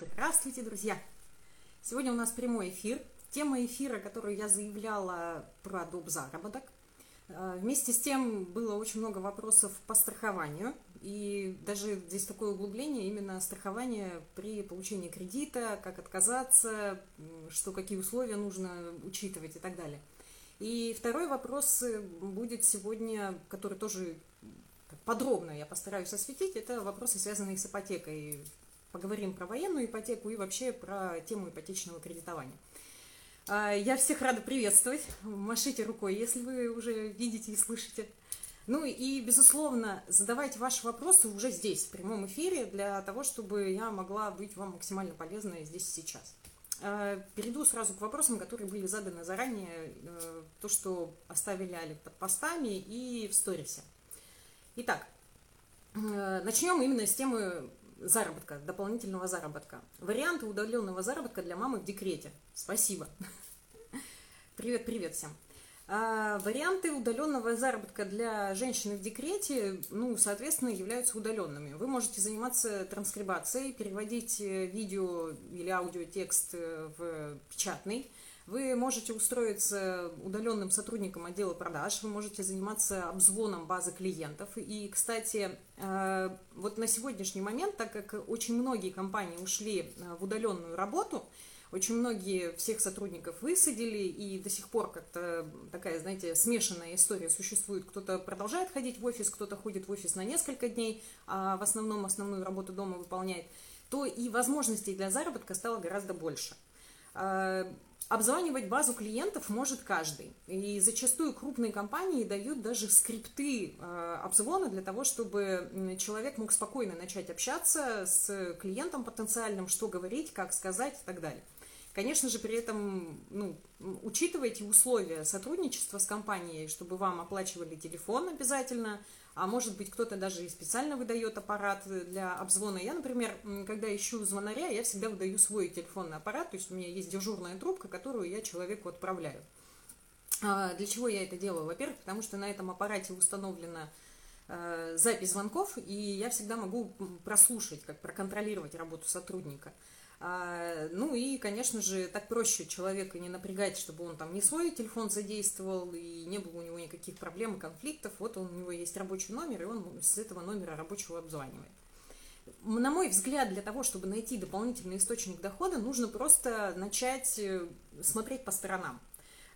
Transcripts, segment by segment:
Здравствуйте, друзья! Сегодня у нас прямой эфир. Тема эфира, которую я заявляла про доп. заработок. Э, вместе с тем было очень много вопросов по страхованию. И даже здесь такое углубление именно страхование при получении кредита, как отказаться, что какие условия нужно учитывать и так далее. И второй вопрос э, будет сегодня, который тоже подробно я постараюсь осветить, это вопросы, связанные с ипотекой. Поговорим про военную ипотеку и вообще про тему ипотечного кредитования. А, я всех рада приветствовать. Машите рукой, если вы уже видите и слышите. Ну и, безусловно, задавайте ваши вопросы уже здесь, в прямом эфире, для того, чтобы я могла быть вам максимально полезной здесь и сейчас. А, перейду сразу к вопросам, которые были заданы заранее, э, то, что оставили Али под постами и в сторисе. Итак, э, начнем именно с темы заработка, дополнительного заработка. Варианты удаленного заработка для мамы в декрете. Спасибо. Привет, привет всем. А, варианты удаленного заработка для женщины в декрете, ну, соответственно, являются удаленными. Вы можете заниматься транскрибацией, переводить э, видео или аудиотекст э, в печатный, вы можете устроиться удаленным сотрудником отдела продаж, вы можете заниматься обзвоном базы клиентов. И, кстати, э, вот на сегодняшний момент, так как очень многие компании ушли э, в удаленную работу, очень многие всех сотрудников высадили, и до сих пор как-то такая, знаете, смешанная история существует. Кто-то продолжает ходить в офис, кто-то ходит в офис на несколько дней, а в основном основную работу дома выполняет, то и возможностей для заработка стало гораздо больше. Обзванивать базу клиентов может каждый. И зачастую крупные компании дают даже скрипты э, обзвона для того, чтобы человек мог спокойно начать общаться с клиентом потенциальным, что говорить, как сказать и так далее. Конечно же, при этом ну, учитывайте условия сотрудничества с компанией, чтобы вам оплачивали телефон обязательно, а может быть кто-то даже и специально выдает аппарат для обзвона. Я, например, когда ищу звонаря, я всегда выдаю свой телефонный аппарат, то есть у меня есть дежурная трубка, которую я человеку отправляю. А для чего я это делаю? Во-первых, потому что на этом аппарате установлена э, запись звонков, и я всегда могу прослушать, как проконтролировать работу сотрудника. А, ну и, конечно же, так проще человека не напрягать, чтобы он там не свой телефон задействовал и не было у него никаких проблем и конфликтов. Вот у него есть рабочий номер, и он с этого номера рабочего обзванивает. На мой взгляд, для того, чтобы найти дополнительный источник дохода, нужно просто начать э, смотреть по сторонам.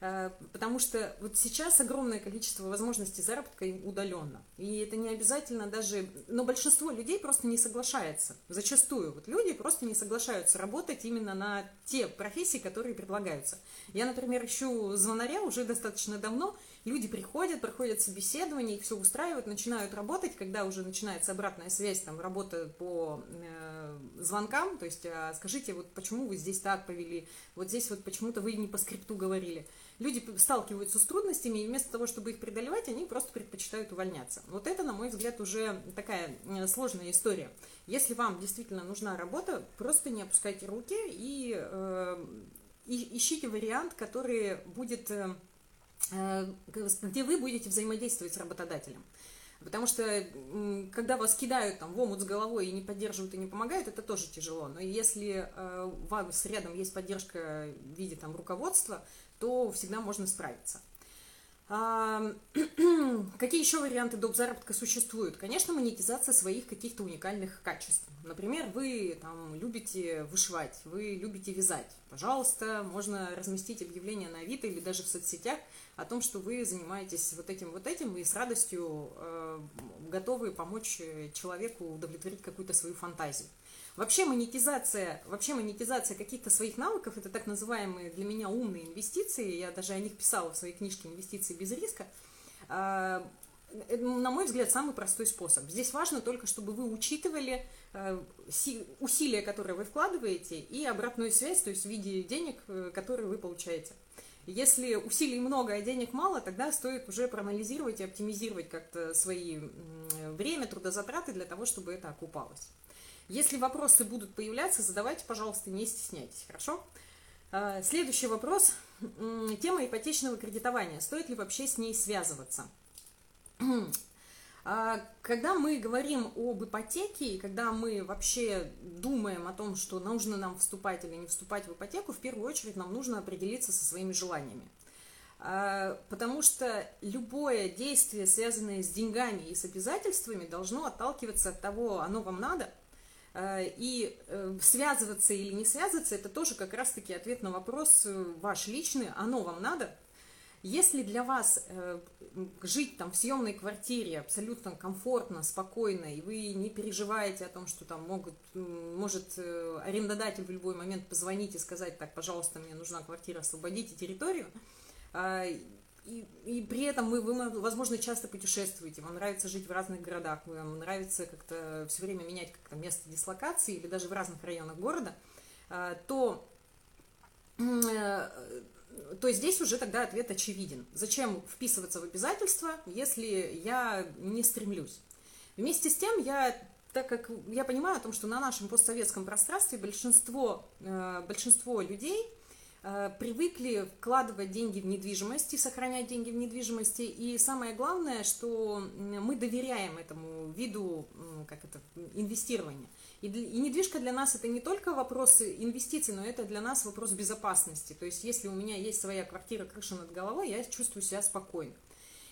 Э, потому что вот сейчас огромное количество возможностей заработка удаленно. И это не обязательно даже... Но большинство людей просто не соглашается. Зачастую вот люди просто не соглашаются работать именно на те профессии, которые предлагаются. Я, например, ищу звонаря уже достаточно давно. Люди приходят, проходят собеседование, их все устраивают, начинают работать. Когда уже начинается обратная связь, там, работа по э, звонкам, то есть, а скажите, вот почему вы здесь так повели, вот здесь вот почему-то вы не по скрипту говорили люди сталкиваются с трудностями, и вместо того, чтобы их преодолевать, они просто предпочитают увольняться. Вот это, на мой взгляд, уже такая э, сложная история. Если вам действительно нужна работа, просто не опускайте руки и, э, и ищите вариант, который будет, э, где вы будете взаимодействовать с работодателем. Потому что когда вас кидают там в омут с головой и не поддерживают и не помогают, это тоже тяжело. Но если э, у вас рядом есть поддержка в виде там руководства, то всегда можно справиться. Какие еще варианты доп. заработка существуют? Конечно, монетизация своих каких-то уникальных качеств. Например, вы там любите вышивать, вы любите вязать. Пожалуйста, можно разместить объявление на Авито или даже в соцсетях о том, что вы занимаетесь вот этим, вот этим, и с радостью э, готовы помочь человеку удовлетворить какую-то свою фантазию. Вообще монетизация, вообще монетизация каких-то своих навыков, это так называемые для меня умные инвестиции, я даже о них писала в своей книжке «Инвестиции без риска», а, на мой взгляд, самый простой способ. Здесь важно только, чтобы вы учитывали э, усилия, которые вы вкладываете, и обратную связь, то есть в виде денег, э, которые вы получаете. Если усилий много, а денег мало, тогда стоит уже проанализировать и оптимизировать как-то свои время, трудозатраты для того, чтобы это окупалось. Если вопросы будут появляться, задавайте, пожалуйста, не стесняйтесь, хорошо? А, следующий вопрос. Тема ипотечного кредитования. Стоит ли вообще с ней связываться? А, когда мы говорим об ипотеке, когда мы вообще думаем о том, что нужно нам вступать или не вступать в ипотеку, в первую очередь нам нужно определиться со своими желаниями. А, потому что любое действие, связанное с деньгами и с обязательствами, должно отталкиваться от того, оно вам надо. А, и э, связываться или не связываться, это тоже как раз-таки ответ на вопрос э, ваш личный, оно вам надо – если для вас э, жить там в съемной квартире абсолютно комфортно, спокойно, и вы не переживаете о том, что там могут, может э, арендодатель в любой момент позвонить и сказать, так, пожалуйста, мне нужна квартира, освободите территорию, э, и, и при этом вы, вы, возможно, часто путешествуете, вам нравится жить в разных городах, вам нравится как-то все время менять как-то место дислокации или даже в разных районах города, э, то э, то здесь уже тогда ответ очевиден. Зачем вписываться в обязательства, если я не стремлюсь? Вместе с тем, я, так как я понимаю о том, что на нашем постсоветском пространстве большинство, э, большинство людей привыкли вкладывать деньги в недвижимость и сохранять деньги в недвижимости. И самое главное, что мы доверяем этому виду как это, инвестирования. И, и недвижка для нас это не только вопрос инвестиций, но это для нас вопрос безопасности. То есть, если у меня есть своя квартира, крыша над головой, я чувствую себя спокойно.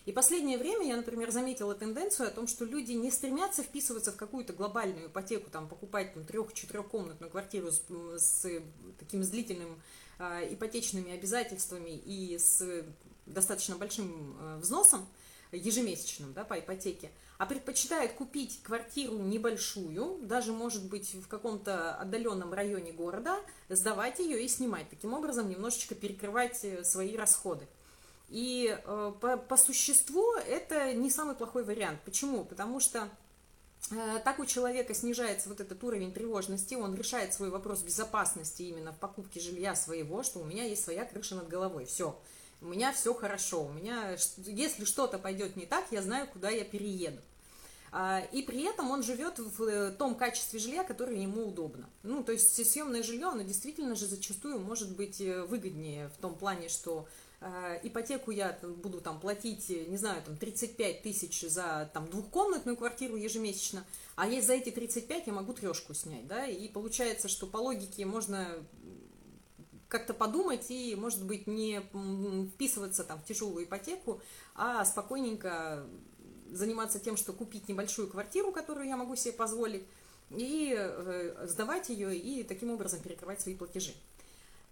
И последнее время я, например, заметила тенденцию о том, что люди не стремятся вписываться в какую-то глобальную ипотеку, там, покупать трех-четырехкомнатную квартиру с, с таким с длительным э, ипотечными обязательствами и с достаточно большим э, взносом ежемесячным да, по ипотеке, а предпочитает купить квартиру небольшую, даже может быть в каком-то отдаленном районе города, сдавать ее и снимать. Таким образом немножечко перекрывать э, свои расходы. И э, по, по существу это не самый плохой вариант. Почему? Потому что э, так у человека снижается вот этот уровень тревожности, он решает свой вопрос безопасности именно в покупке жилья своего, что у меня есть своя крыша над головой. Все у меня все хорошо, у меня, если что-то пойдет не так, я знаю, куда я перееду. А, и при этом он живет в э, том качестве жилья, которое ему удобно. Ну, то есть съемное жилье, оно действительно же зачастую может быть э, выгоднее в том плане, что э, ипотеку я буду там платить, не знаю, там 35 тысяч за там двухкомнатную квартиру ежемесячно, а есть за эти 35 я могу трешку снять, да, и получается, что по логике можно как-то подумать и, может быть, не вписываться там в тяжелую ипотеку, а спокойненько заниматься тем, что купить небольшую квартиру, которую я могу себе позволить, и э, сдавать ее, и таким образом перекрывать свои платежи.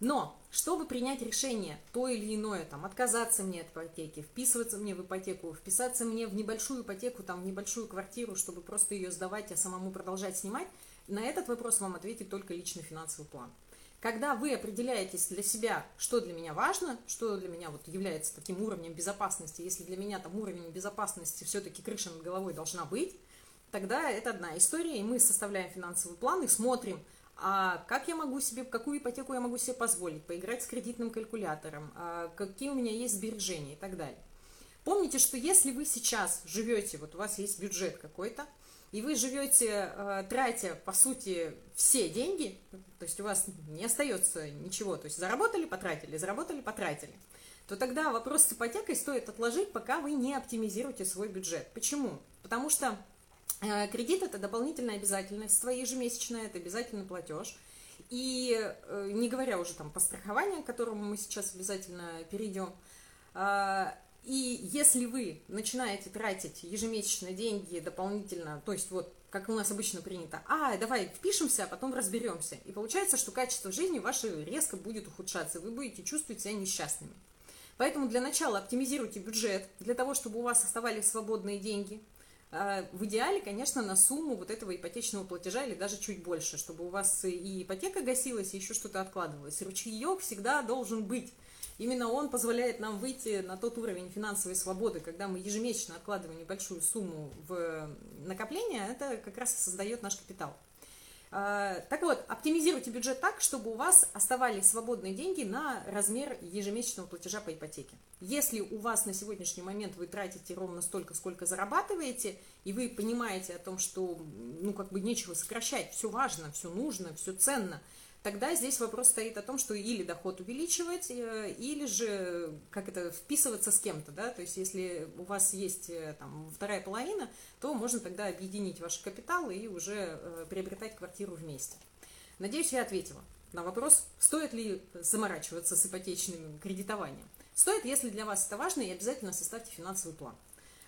Но, чтобы принять решение, то или иное, там, отказаться мне от ипотеки, вписываться мне в ипотеку, вписаться мне в небольшую ипотеку, там, в небольшую квартиру, чтобы просто ее сдавать, а самому продолжать снимать, на этот вопрос вам ответит только личный финансовый план. Когда вы определяетесь для себя, что для меня важно, что для меня вот является таким уровнем безопасности, если для меня там уровень безопасности все-таки крыша над головой должна быть, тогда это одна история, и мы составляем финансовый план и смотрим, а как я могу себе, какую ипотеку я могу себе позволить, поиграть с кредитным калькулятором, а какие у меня есть сбережения и так далее. Помните, что если вы сейчас живете, вот у вас есть бюджет какой-то, и вы живете, э, тратя, по сути, все деньги, то есть у вас не остается ничего, то есть заработали, потратили, заработали, потратили, то тогда вопрос с ипотекой стоит отложить, пока вы не оптимизируете свой бюджет. Почему? Потому что кредит – это дополнительная обязательность, своя ежемесячная, это обязательный платеж. И э, не говоря уже там по страхованию, к которому мы сейчас обязательно перейдем, и если вы начинаете тратить ежемесячно деньги дополнительно, то есть вот как у нас обычно принято, а, давай впишемся, а потом разберемся. И получается, что качество жизни ваше резко будет ухудшаться, вы будете чувствовать себя несчастными. Поэтому для начала оптимизируйте бюджет, для того, чтобы у вас оставались свободные деньги. А, в идеале, конечно, на сумму вот этого ипотечного платежа или даже чуть больше, чтобы у вас и ипотека гасилась, и еще что-то откладывалось. Ручеек всегда должен быть. Именно он позволяет нам выйти на тот уровень финансовой свободы, когда мы ежемесячно откладываем небольшую сумму в накопление, это как раз и создает наш капитал. А, так вот, оптимизируйте бюджет так, чтобы у вас оставались свободные деньги на размер ежемесячного платежа по ипотеке. Если у вас на сегодняшний момент вы тратите ровно столько, сколько зарабатываете, и вы понимаете о том, что ну как бы нечего сокращать, все важно, все нужно, все ценно – тогда здесь вопрос стоит о том, что или доход увеличивать, э, или же как это вписываться с кем-то, да, то есть если у вас есть э, там вторая половина, то можно тогда объединить ваши капиталы и уже э, приобретать квартиру вместе. Надеюсь, я ответила на вопрос, стоит ли заморачиваться с ипотечным кредитованием. Стоит, если для вас это важно, и обязательно составьте финансовый план.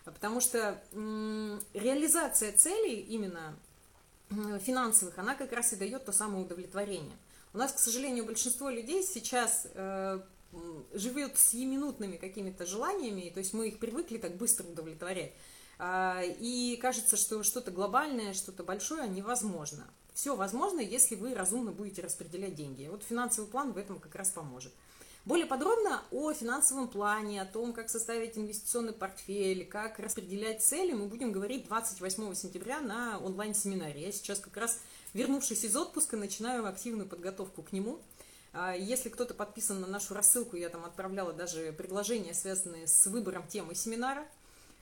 Потому что реализация целей именно финансовых, она как раз и дает то самое удовлетворение. У нас, к сожалению, большинство людей сейчас э, живет с минутными какими-то желаниями, то есть мы их привыкли так быстро удовлетворять. Э, и кажется, что что-то глобальное, что-то большое невозможно. Все возможно, если вы разумно будете распределять деньги. Вот финансовый план в этом как раз поможет. Более подробно о финансовом плане, о том, как составить инвестиционный портфель, как распределять цели, мы будем говорить 28 сентября на онлайн-семинаре. Я сейчас как раз, вернувшись из отпуска, начинаю активную подготовку к нему. А, если кто-то подписан на нашу рассылку, я там отправляла даже предложения, связанные с выбором темы семинара –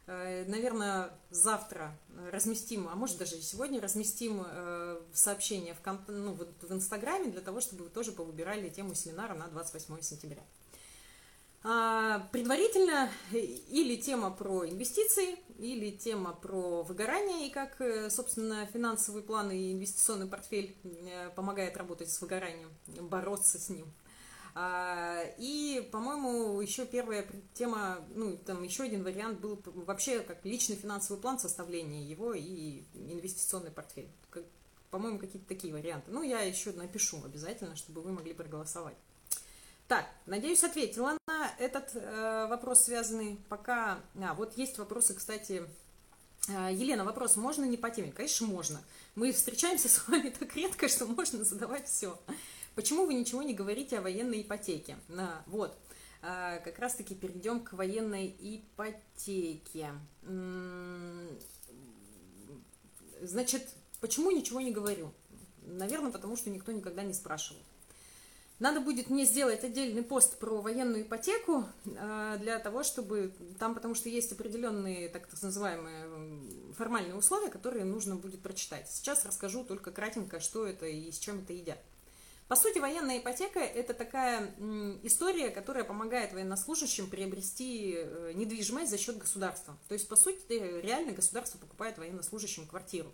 Э, Наверное, завтра разместим, а может даже и сегодня разместим э, сообщение в, ну, в Инстаграме для того, чтобы вы тоже повыбирали тему семинара на 28 сентября. А, предварительно э, или тема про инвестиции, или тема про выгорание и как, собственно, финансовый план и инвестиционный портфель помогает работать с выгоранием, бороться с ним. А, и, по-моему, еще первая тема, ну, там еще один вариант был вообще как личный финансовый план составления его и инвестиционный портфель. По-моему, какие-то такие варианты. Ну, я еще напишу обязательно, чтобы вы могли проголосовать. Так, надеюсь, ответила на этот э, вопрос, связанный пока... А, вот есть вопросы, кстати, э, Елена, вопрос, можно не по теме? Конечно, можно. Мы встречаемся с вами так редко, что можно задавать все. Почему вы ничего не говорите о военной ипотеке? На, вот, а, как раз-таки перейдем к военной ипотеке. Значит, почему ничего не говорю? Наверное, потому что никто никогда не спрашивал. Надо будет мне сделать отдельный пост про военную ипотеку а, для того, чтобы там, потому что есть определенные так называемые формальные условия, которые нужно будет прочитать. Сейчас расскажу только кратенько, что это и с чем это едят. По сути, военная ипотека – это такая история, которая помогает военнослужащим приобрести э, недвижимость за счет государства. То есть, по сути, реально государство покупает военнослужащим квартиру.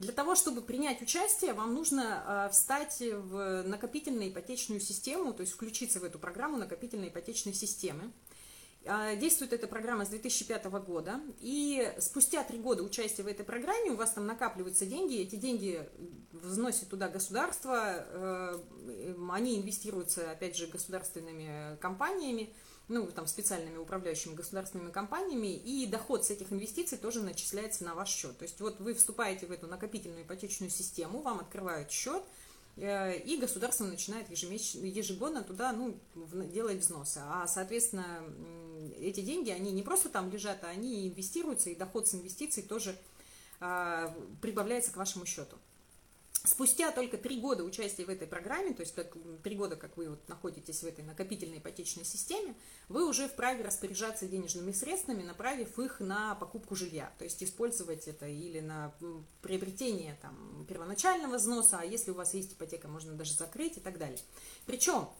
Для того, чтобы принять участие, вам нужно а, встать в накопительную ипотечную систему, то есть включиться в эту программу накопительной ипотечной системы. А, действует эта программа с 2005 года, и спустя три года участия в этой программе у вас там накапливаются деньги, эти деньги взносит туда государство, э, они инвестируются, опять же, государственными компаниями, ну, там, специальными управляющими государственными компаниями, и доход с этих инвестиций тоже начисляется на ваш счет. То есть вот вы вступаете в эту накопительную ипотечную систему, вам открывают счет, Э, и государство начинает ежемесячно, ежегодно туда ну, делать взносы. А, соответственно, эти деньги, они не просто там лежат, а они инвестируются, и доход с инвестиций тоже а, прибавляется к вашему счету. Спустя только три года участия в этой программе, то есть как, три года, как вы вот находитесь в этой накопительной ипотечной системе, вы уже вправе распоряжаться денежными средствами, направив их на покупку жилья. То есть использовать это или на приобретение там, первоначального взноса, а если у вас есть ипотека, можно даже закрыть и так далее. Причем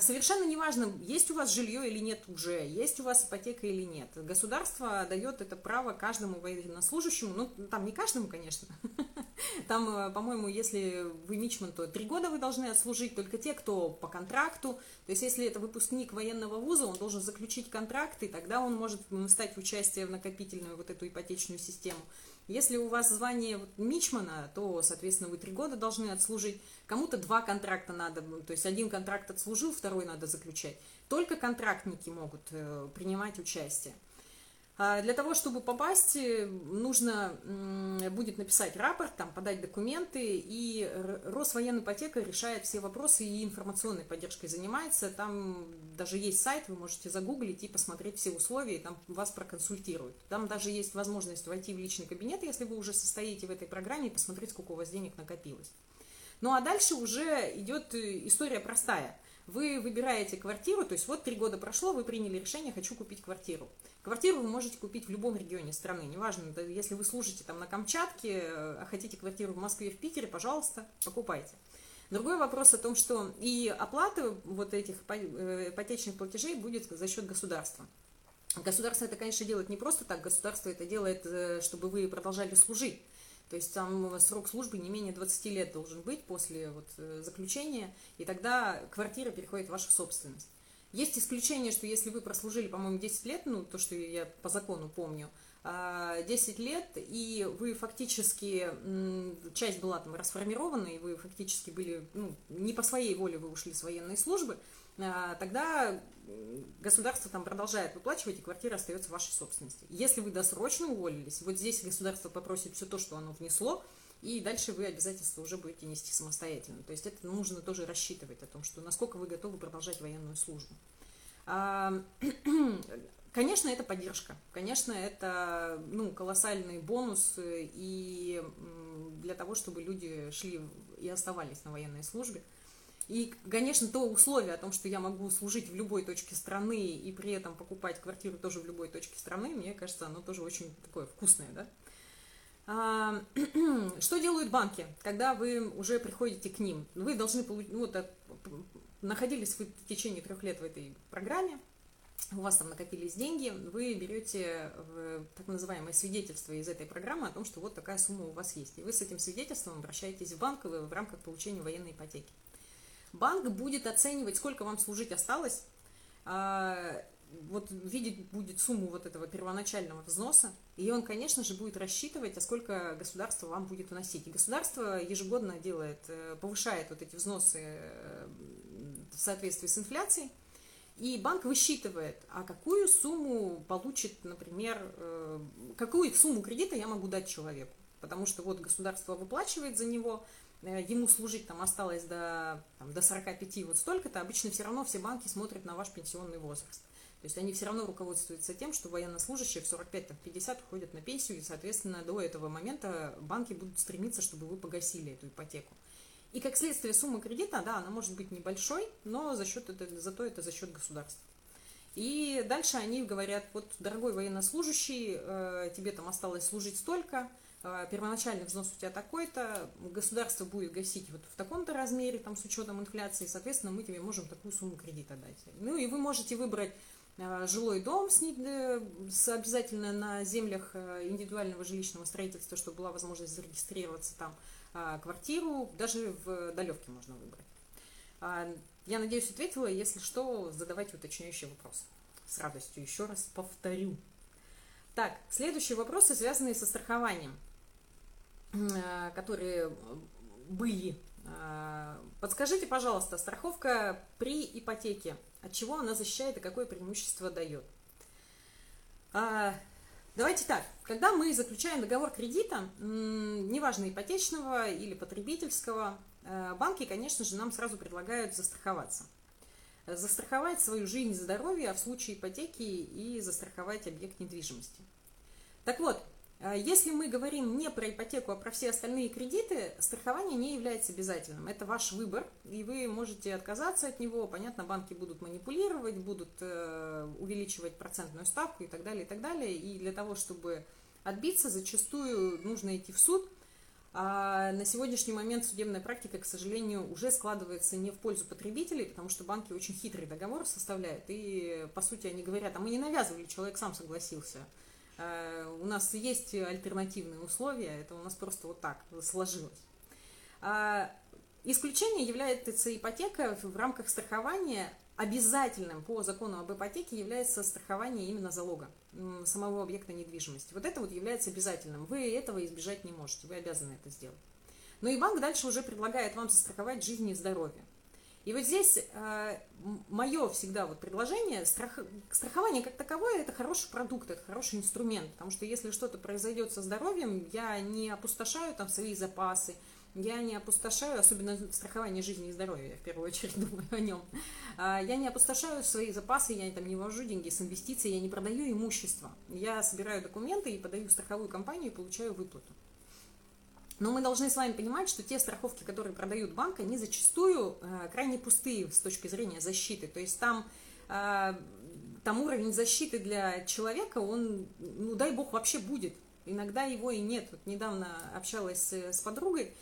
Совершенно неважно, есть у вас жилье или нет уже, есть у вас ипотека или нет. Государство дает это право каждому военнослужащему, ну, там не каждому, конечно, Там, э, по-моему, если вы мичман, то три года вы должны отслужить, только те, кто по контракту. То есть, если это выпускник военного вуза, он должен заключить контракт, и тогда он может стать участие в накопительную вот эту ипотечную систему. Если у вас звание мичмана, то, соответственно, вы три года должны отслужить. Кому-то два контракта надо, то есть один контракт отслужил, второй надо заключать. Только контрактники могут э, принимать участие. А для того, чтобы попасть, э, нужно будет написать рапорт, там, подать документы, и Росвоенипотека решает все вопросы и информационной поддержкой занимается. Там даже есть сайт, вы можете загуглить и посмотреть все условия, и там вас проконсультируют. Там даже есть возможность войти в личный кабинет, если вы уже состоите в этой программе, и посмотреть, сколько у вас денег накопилось. Ну а дальше уже идет э, история простая. Вы выбираете квартиру, то есть вот три года прошло, вы приняли решение, хочу купить квартиру. Квартиру вы можете купить в любом регионе страны, неважно, если вы служите там на Камчатке, а хотите квартиру в Москве, в Питере, пожалуйста, покупайте. Другой вопрос о том, что и оплата вот этих э, ипотечных платежей будет за счет государства. Государство это, конечно, делает не просто так, государство это делает, э, чтобы вы продолжали служить. То есть там срок службы не менее 20 лет должен быть после вот, э, заключения, и тогда квартира переходит в вашу собственность. Есть исключение, что если вы прослужили, по-моему, 10 лет, ну, то, что я по закону помню, 10 а, лет, и вы фактически, часть была там расформирована, и вы фактически были, ну, не по своей воле вы ушли с военной службы, тогда государство там продолжает выплачивать, и квартира остается вашей собственности. Если вы досрочно уволились, вот здесь государство попросит все то, что оно внесло, и дальше вы обязательства уже будете нести самостоятельно. То есть это нужно тоже рассчитывать о том, что насколько вы готовы продолжать военную службу. А, Конечно, это поддержка. Конечно, это ну, колоссальный бонус и для того, чтобы люди шли и оставались на военной службе. И, конечно, то условие о том, что я могу служить в любой точке страны и при этом покупать квартиру тоже в любой точке страны, мне кажется, оно тоже очень такое вкусное, да? А, что делают банки, когда вы уже приходите к ним? Вы должны получить, ну, вот, находились вы в течение трех лет в этой программе, у вас там накопились деньги, вы берете так называемое свидетельство из этой программы о том, что вот такая сумма у вас есть. И вы с этим свидетельством обращаетесь в банк в рамках получения военной ипотеки. Банк будет оценивать, сколько вам служить осталось, а, вот видеть будет сумму вот этого первоначального взноса, и он, конечно же, будет рассчитывать, а сколько государство вам будет вносить. И государство ежегодно делает, э, повышает вот эти взносы э, в соответствии с инфляцией, и банк высчитывает, а какую сумму получит, например, э, какую сумму кредита я могу дать человеку. Потому что вот государство выплачивает за него, ему служить там осталось до, там, до 45 вот столько-то, обычно все равно все банки смотрят на ваш пенсионный возраст. То есть они все равно руководствуются тем, что военнослужащие в 45-50 уходят на пенсию, и, соответственно, до этого момента банки будут стремиться, чтобы вы погасили эту ипотеку. И как следствие сумма кредита, да, она может быть небольшой, но за счет это, зато это за счет государства. И дальше они говорят, вот, дорогой военнослужащий, э, тебе там осталось служить столько, э, первоначальный взнос у тебя такой-то, государство будет гасить вот в таком-то размере, там, с учетом инфляции, соответственно, мы тебе можем такую сумму кредита дать. Ну, и вы можете выбрать э, жилой дом с, с обязательно на землях э, индивидуального жилищного строительства, чтобы была возможность зарегистрироваться там, а, квартиру, даже в далевке можно выбрать. А, я надеюсь, ответила. Если что, задавайте уточняющие вопросы. С радостью еще раз повторю. Так, следующие вопросы, связанные со страхованием, а, которые были. Подскажите, пожалуйста, страховка при ипотеке, от чего она защищает и какое преимущество дает? Давайте так, когда мы заключаем договор кредита, неважно ипотечного или потребительского, э, банки, конечно же, нам сразу предлагают застраховаться. Застраховать свою жизнь и здоровье, а в случае ипотеки и застраховать объект недвижимости. Так вот, а если мы говорим не про ипотеку, а про все остальные кредиты, страхование не является обязательным. Это ваш выбор, и вы можете отказаться от него. Понятно, банки будут манипулировать, будут э, увеличивать процентную ставку и так далее, и так далее. И для того, чтобы отбиться, зачастую нужно идти в суд. А на сегодняшний момент судебная практика, к сожалению, уже складывается не в пользу потребителей, потому что банки очень хитрый договор составляют. И, по сути, они говорят, а мы не навязывали, человек сам согласился. Э, у нас есть альтернативные условия, это у нас просто вот так сложилось. А, исключение является ипотека в рамках страхования. Обязательным по закону об ипотеке является страхование именно залога самого объекта недвижимости. Вот это вот является обязательным. Вы этого избежать не можете, вы обязаны это сделать. Но и банк дальше уже предлагает вам застраховать жизнь и здоровье. И вот здесь э, мое всегда вот предложение, страх, страхование как таковое, это хороший продукт, это хороший инструмент, потому что если что-то произойдет со здоровьем, я не опустошаю там свои запасы, я не опустошаю, особенно страхование жизни и здоровья, я в первую очередь думаю о нем. А, я не опустошаю свои запасы, я там не ввожу деньги с инвестиций, я не продаю имущество. Я собираю документы и подаю в страховую компанию и получаю выплату. Но мы должны с вами понимать, что те страховки, которые продают банк, они зачастую э, крайне пустые с точки зрения защиты. То есть там, э, там уровень защиты для человека, он, ну дай бог, вообще будет. Иногда его и нет. Вот недавно общалась с, подругой,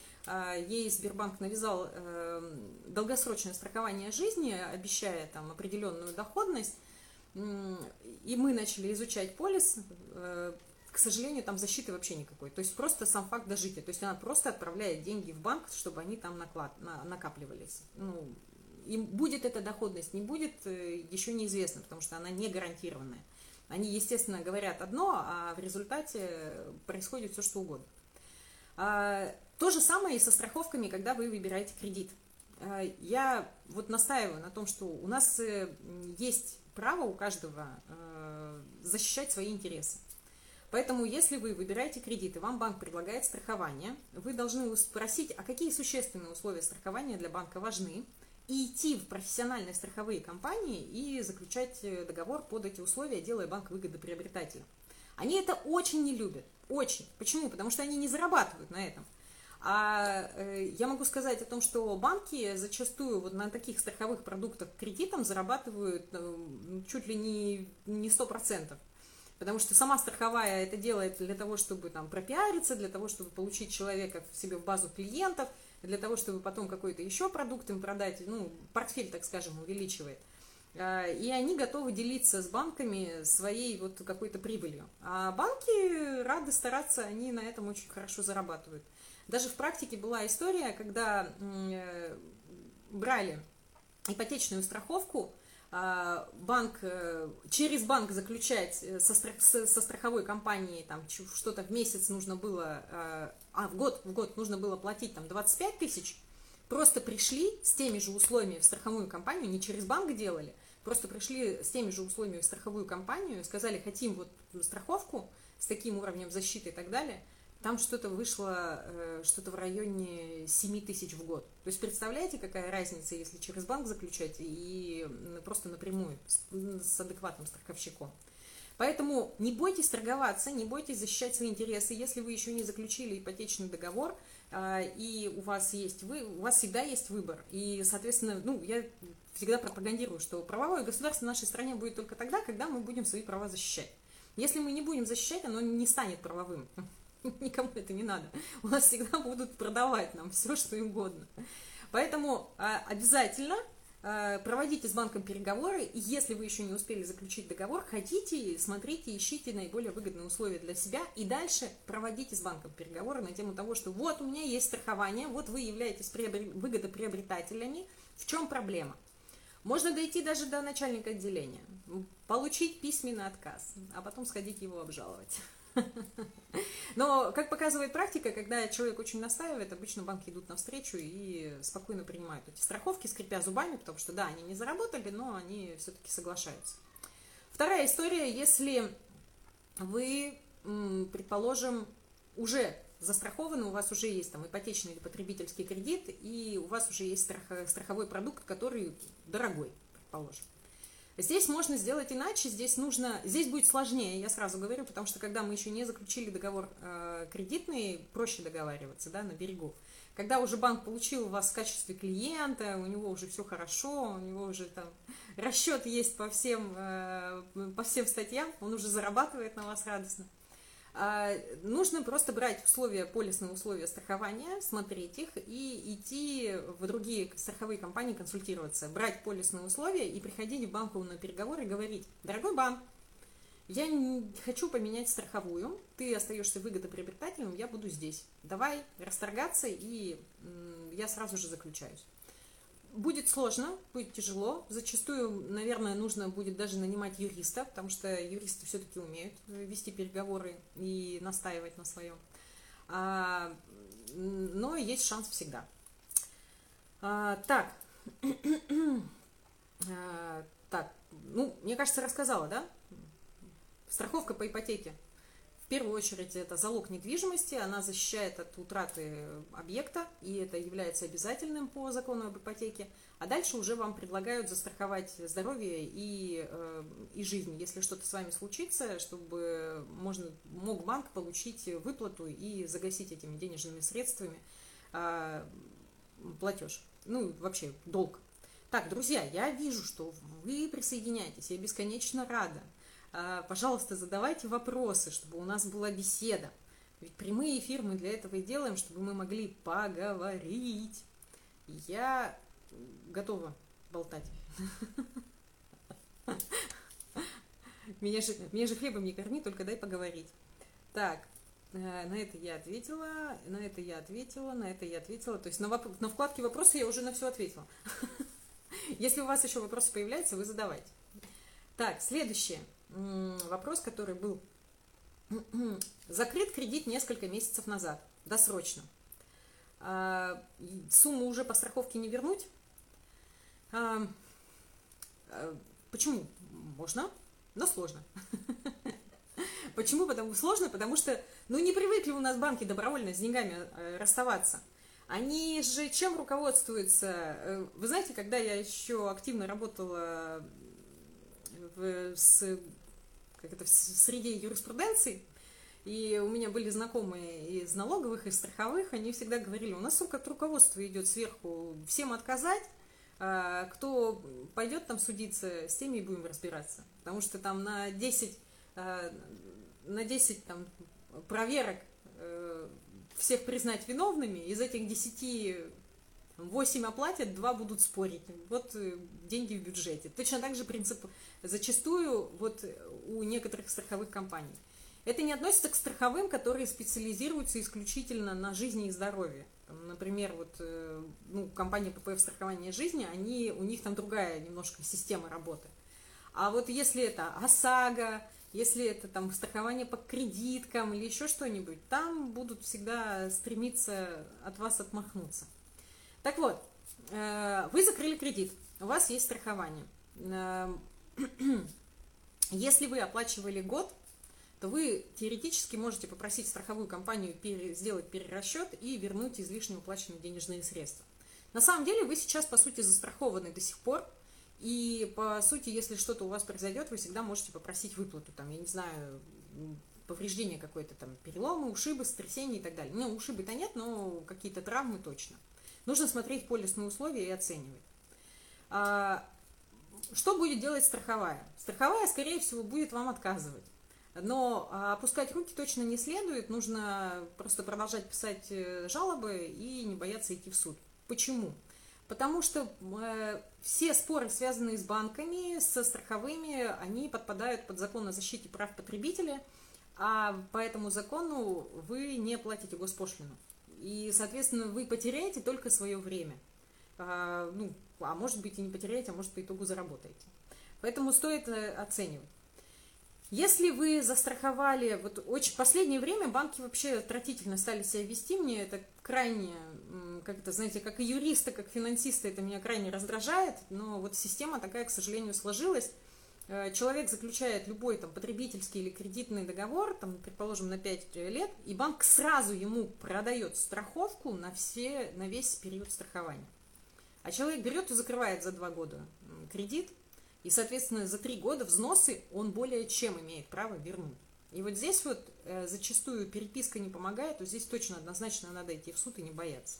ей Сбербанк навязал долгосрочное страхование жизни, обещая там определенную доходность, и мы начали изучать полис, к сожалению, там защиты вообще никакой. То есть просто сам факт дожития. То есть она просто отправляет деньги в банк, чтобы они там наклад, на, накапливались. Ну, и будет эта доходность, не будет, э, еще неизвестно, потому что она не гарантированная. Они, естественно, говорят одно, а в результате происходит все, что угодно. А, то же самое и со страховками, когда вы выбираете кредит. А, я вот настаиваю на том, что у нас э, есть право у каждого э, защищать свои интересы. Поэтому, если вы выбираете кредит и вам банк предлагает страхование, вы должны спросить, а какие существенные условия страхования для банка важны, и идти в профессиональные страховые компании и заключать э, договор под эти условия, делая банк выгодоприобретателем. Они это очень не любят. Очень. Почему? Потому что они не зарабатывают на этом. А э, я могу сказать о том, что банки зачастую вот на таких страховых продуктах кредитом зарабатывают э, чуть ли не, не 100%. Потому что сама страховая это делает для того, чтобы там пропиариться, для того, чтобы получить человека в себе в базу клиентов, для того, чтобы потом какой-то еще продукт им продать, ну, портфель, так скажем, увеличивает. А, и они готовы делиться с банками своей вот какой-то прибылью. А банки рады стараться, они на этом очень хорошо зарабатывают. Даже в практике была история, когда э, брали ипотечную страховку, банк, э, через банк заключать э, со, со страховой компанией там что-то в месяц нужно было, а, а в год, в год нужно было платить там 25 тысяч, просто пришли с теми же условиями в страховую компанию, не через банк делали, просто пришли с теми же условиями в страховую компанию сказали, хотим вот страховку с таким уровнем защиты и так далее – там что-то вышло, э, что-то в районе 7 тысяч в год. То есть представляете, какая разница, если через банк заключать и просто напрямую с адекватным страховщиком. Поэтому не бойтесь торговаться, не бойтесь защищать свои интересы. Если вы еще не заключили ипотечный договор, а, и у вас есть вы, у вас всегда есть выбор. И, соответственно, ну, я всегда пропагандирую, что правовое государство в нашей стране будет только тогда, когда мы будем свои права защищать. Если мы не будем защищать, оно не станет правовым. никому это не надо. У нас всегда будут продавать нам все, что угодно. Поэтому а, обязательно а, проводите с банком переговоры, и если вы еще не успели заключить договор, ходите, смотрите, ищите наиболее выгодные условия для себя, и дальше проводите с банком переговоры на тему того, что вот у меня есть страхование, вот вы являетесь выгодоприобретателями, в чем проблема? Можно дойти даже до начальника отделения, получить письменный отказ, а потом сходить его обжаловать. Но, как показывает практика, когда человек очень настаивает, обычно банки идут навстречу и спокойно принимают эти страховки, скрипя зубами, потому что, да, они не заработали, но они все-таки соглашаются. Вторая история, если вы, предположим, уже застрахованы, у вас уже есть там ипотечный или потребительский кредит, и у вас уже есть страх, страховой продукт, который дорогой, предположим. Здесь можно сделать иначе, здесь нужно, здесь будет сложнее, я сразу говорю, потому что когда мы еще не заключили договор э, кредитный, проще договариваться, да, на берегу. Когда уже банк получил вас в качестве клиента, у него уже все хорошо, у него уже там расчет есть по всем, э, по всем статьям, он уже зарабатывает на вас радостно. А, нужно просто брать условия, полисные условия страхования, смотреть их и идти в другие страховые компании консультироваться, брать полисные условия и приходить в банку переговоры и говорить, дорогой банк, я хочу поменять страховую, ты остаешься выгодоприобретателем, я буду здесь. Давай расторгаться, и я сразу же заключаюсь. Будет сложно, будет тяжело. Зачастую, наверное, нужно будет даже нанимать юриста, потому что юристы все-таки умеют вести переговоры и настаивать на своем. А, но есть шанс всегда. А, так. а, так, ну, мне кажется, рассказала, да? Страховка по ипотеке. В первую очередь это залог недвижимости, она защищает от утраты объекта, и это является обязательным по закону об ипотеке. А дальше уже вам предлагают застраховать здоровье и, э, и жизнь, если что-то с вами случится, чтобы можно, мог банк получить выплату и загасить этими денежными средствами э, платеж. Ну, вообще, долг. Так, друзья, я вижу, что вы присоединяетесь, я бесконечно рада. А, пожалуйста, задавайте вопросы, чтобы у нас была беседа. Ведь прямые эфиры мы для этого и делаем, чтобы мы могли поговорить. Я готова болтать. Меня же, хлебом не корми, только дай поговорить. Так, э, на это я ответила, на это я ответила, на это я ответила. То есть на, воп- на вкладке вопросы я уже на все ответила. Если у вас еще вопросы появляются, вы задавайте. Так, следующий вопрос, который был закрыт кредит несколько месяцев назад, досрочно. А, сумму уже по страховке не вернуть. А, а, почему? Можно, но сложно. Почему? Потому сложно, потому что, ну, не привыкли у нас банки добровольно с деньгами э, расставаться. Они же чем руководствуются? Э, вы знаете, когда я еще активно работала с, как это, в среде юриспруденции, и у меня были знакомые из налоговых, и страховых, они всегда говорили, у нас как руководство идет сверху, всем отказать, а кто пойдет там судиться, с теми и будем разбираться. Потому что там на 10, а, на 10 там, проверок э, всех признать виновными, из этих 10 8 оплатят, 2 будут спорить. Вот э, деньги в бюджете. Точно так же принцип зачастую вот у некоторых страховых компаний. Это не относится к страховым, которые специализируются исключительно на жизни и здоровье. Например, вот э, ну, компания ППФ страхования жизни, они, у них там другая немножко система работы. А вот если это ОСАГО, если это там страхование по кредиткам или еще что-нибудь, там будут всегда стремиться от вас отмахнуться. Так вот, э, вы закрыли кредит, у вас есть страхование. Э, если вы оплачивали год, то вы теоретически можете попросить страховую компанию сделать перерасчет и вернуть излишне уплаченные денежные средства. На самом деле вы сейчас, по сути, застрахованы до сих пор, и, по сути, если что-то у вас произойдет, вы всегда можете попросить выплату, там, я не знаю, повреждение какое-то, там, переломы, ушибы, сотрясения и так далее. Ну, ушибы-то нет, но какие-то травмы точно. Нужно смотреть полисные условия и оценивать. А, что будет делать страховая? Страховая, скорее всего, будет вам отказывать. Но опускать руки точно не следует, нужно просто продолжать писать э, жалобы и не бояться идти в суд. Почему? Потому что э, все споры, связанные с банками, со страховыми, они подпадают под закон о защите прав потребителя, а по этому закону вы не платите госпошлину. И, соответственно, вы потеряете только свое время. А, ну, а может быть и не потеряете, а может по итогу заработаете. Поэтому стоит э, оценивать. Если вы застраховали, вот очень последнее время банки вообще отвратительно стали себя вести, мне это крайне, как это, знаете, как и юриста, как финансиста, это меня крайне раздражает, но вот система такая, к сожалению, сложилась. Э, человек заключает любой там потребительский или кредитный договор, там, предположим, на 5 лет, и банк сразу ему продает страховку на, все, на весь период страхования. А человек берет и закрывает за 2 года кредит, и, соответственно, за 3 года взносы он более чем имеет право вернуть. И вот здесь вот э, зачастую переписка не помогает, то здесь точно однозначно надо идти в суд и не бояться.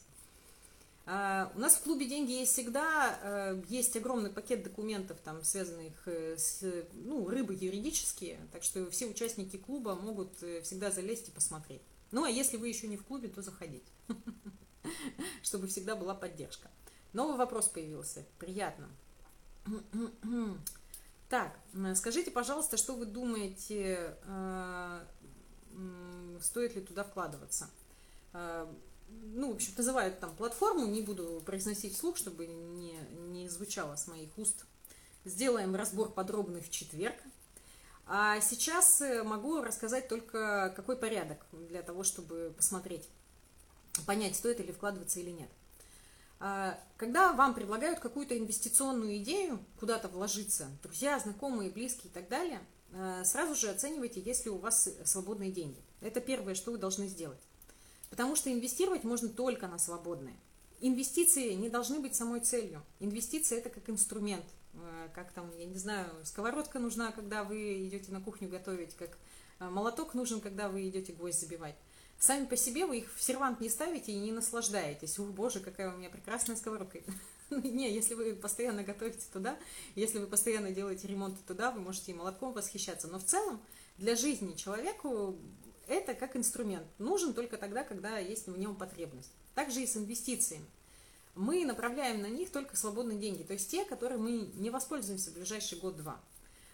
А, у нас в клубе «Деньги есть всегда», э, есть огромный пакет документов, там, связанных э, с ну, рыбой юридические, так что все участники клуба могут э, всегда залезть и посмотреть. Ну, а если вы еще не в клубе, то заходите, чтобы всегда была поддержка. Новый вопрос появился. Приятно. Так, скажите, пожалуйста, что вы думаете, стоит ли туда вкладываться? Ну, в общем, называют там платформу, не буду произносить вслух, чтобы не, не звучало с моих уст. Сделаем разбор подробный в четверг. А сейчас э, могу рассказать только какой порядок для того, чтобы посмотреть, понять, стоит ли вкладываться или нет. А, когда вам предлагают какую-то инвестиционную идею, куда-то вложиться, друзья, знакомые, близкие и так далее, э, сразу же оценивайте, есть ли у вас свободные деньги. Это первое, что вы должны сделать. Потому что инвестировать можно только на свободные. Инвестиции не должны быть самой целью. Инвестиции это как инструмент. Э, как там, я не знаю, сковородка нужна, когда вы идете на кухню готовить, как э, молоток нужен, когда вы идете гвоздь забивать. Сами по себе вы их в сервант не ставите и не наслаждаетесь. Ух, боже, какая у меня прекрасная сковородка. Не, если вы постоянно готовите туда, если вы постоянно делаете ремонт туда, вы можете и молотком восхищаться. Но в целом для жизни человеку это как инструмент. Нужен только тогда, когда есть в нем потребность. Также и с инвестициями. Мы направляем на них только свободные деньги, то есть те, которые мы не воспользуемся в ближайший год-два,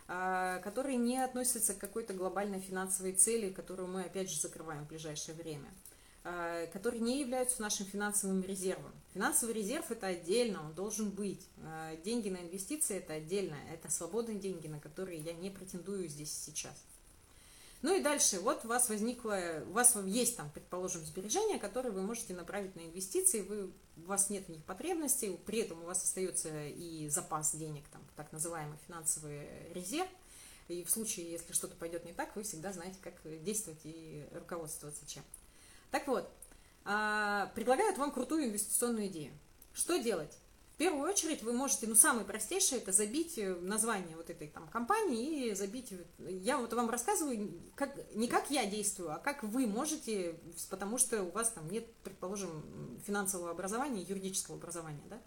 а, которые не относятся к какой-то глобальной финансовой цели, которую мы опять же закрываем в ближайшее время – Э, которые не являются нашим финансовым резервом. Финансовый резерв это отдельно, он должен быть. Э, деньги на инвестиции это отдельно, это свободные деньги, на которые я не претендую здесь сейчас. Ну и дальше, вот у вас возникло, у вас есть там, предположим, сбережения, которые вы можете направить на инвестиции, вы, у вас нет в них потребностей, при этом у вас остается и запас денег, там, так называемый финансовый резерв, и в случае, если что-то пойдет не так, вы всегда знаете, как действовать и руководствоваться чем. Так вот, а, предлагают вам крутую инвестиционную идею. Что делать? В первую очередь вы можете, ну, самое простейшее, это забить э, название вот этой там компании и забить, я вот вам рассказываю, как, не как я действую, а как вы можете, потому что у вас там нет, предположим, финансового образования, юридического образования, да,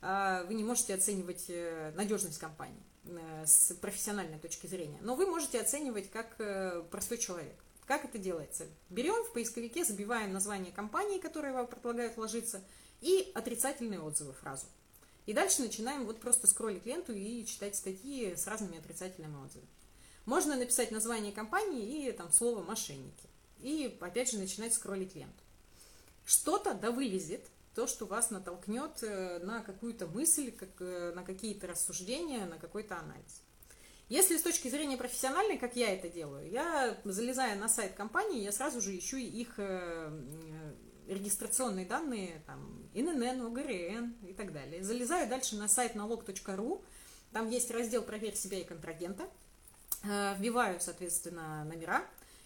а, вы не можете оценивать э, надежность компании э, с профессиональной точки зрения, но вы можете оценивать как простой человек. Как это делается? Берем в поисковике, забиваем название компании, которая вам предлагают вложиться, и отрицательные отзывы фразу. И дальше начинаем вот просто скроллить ленту и читать статьи с разными отрицательными отзывами. Можно написать название компании и там слово «мошенники». И опять же начинать скроллить ленту. Что-то да вылезет, то, что вас натолкнет э, на какую-то мысль, как, э, на какие-то рассуждения, на какой-то анализ. Если с точки зрения профессиональной, как я это делаю, я, залезая на сайт компании, я сразу же ищу их э, регистрационные данные, там, ИНН, ОГРН и так далее. Залезаю дальше на сайт налог.ру, там есть раздел «Проверь себя и контрагента», э, вбиваю, соответственно, номера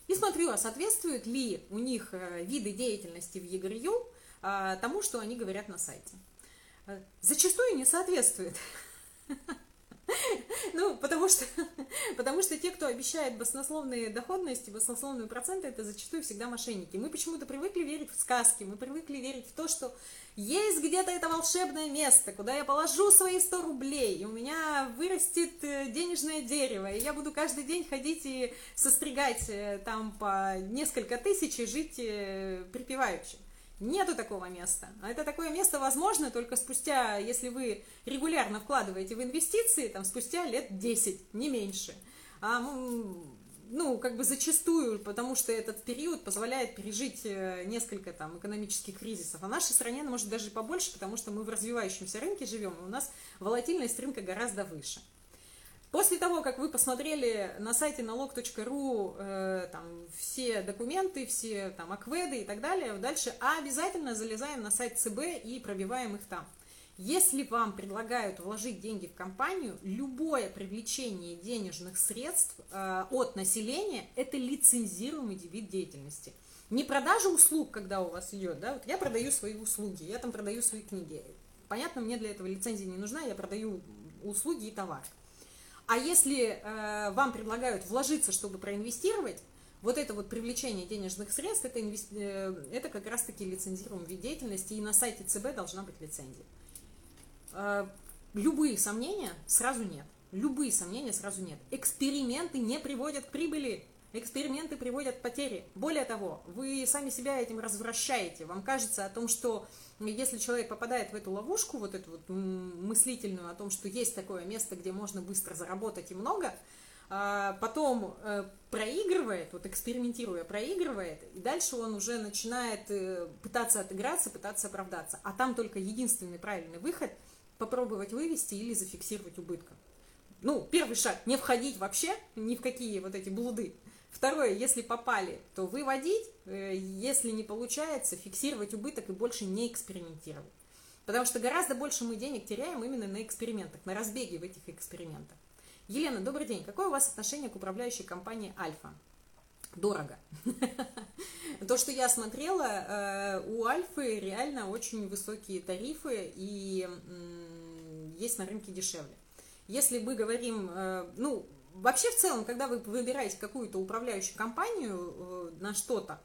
и смотрю, а соответствуют ли у них э, виды деятельности в ЕГРЮ тому, что они говорят на сайте. Зачастую не соответствует. Ну, потому что, потому что те, кто обещает баснословные доходности, баснословные проценты, это зачастую всегда мошенники. Мы почему-то привыкли верить в сказки, мы привыкли верить в то, что есть где-то это волшебное место, куда я положу свои 100 рублей, и у меня вырастет э, денежное дерево, и я буду каждый день ходить и состригать э, там по несколько тысяч и жить э, припеваючи. Нету такого места. А это такое место возможно только спустя, если вы регулярно вкладываете в инвестиции, там спустя лет 10, не меньше. А, ну, как бы зачастую, потому что этот период позволяет пережить э, несколько там экономических кризисов. А нашей стране, может, даже побольше, потому что мы в развивающемся рынке живем, и у нас волатильность рынка гораздо выше. После того, как вы посмотрели на сайте налог.ру э, там, все документы, все там акведы и так далее, дальше обязательно залезаем на сайт ЦБ и пробиваем их там. Если вам предлагают вложить деньги в компанию, любое привлечение денежных средств э, от населения – это лицензируемый вид деятельности. Не продажа услуг, когда у вас идет, да, вот я продаю свои услуги, я там продаю свои книги. Понятно, мне для этого лицензия не нужна, я продаю услуги и товар. А если э, вам предлагают вложиться, чтобы проинвестировать, вот это вот привлечение денежных средств, это, инвести... э, это как раз-таки лицензируемый вид деятельности, и на сайте ЦБ должна быть лицензия. Э, любые сомнения сразу нет. Любые сомнения сразу нет. Эксперименты не приводят к прибыли. Эксперименты приводят к потере. Более того, вы сами себя этим развращаете. Вам кажется о том, что если человек попадает в эту ловушку, вот эту вот мыслительную о том, что есть такое место, где можно быстро заработать и много, а, потом э, проигрывает, вот экспериментируя, проигрывает, и дальше он уже начинает э, пытаться отыграться, пытаться оправдаться. А там только единственный правильный выход – попробовать вывести или зафиксировать убытка. Ну, первый шаг – не входить вообще ни в какие вот эти блуды. Второе, если попали, то выводить, э, если не получается, фиксировать убыток и больше не экспериментировать. Потому что гораздо больше мы денег теряем именно на экспериментах, на разбеге в этих экспериментах. Елена, добрый день. Какое у вас отношение к управляющей компании Альфа? Дорого. То, что я смотрела, э, у Альфы реально очень высокие тарифы и есть на рынке дешевле. Если мы говорим, э, ну, Вообще, в целом, когда вы выбираете какую-то управляющую компанию э, на что-то,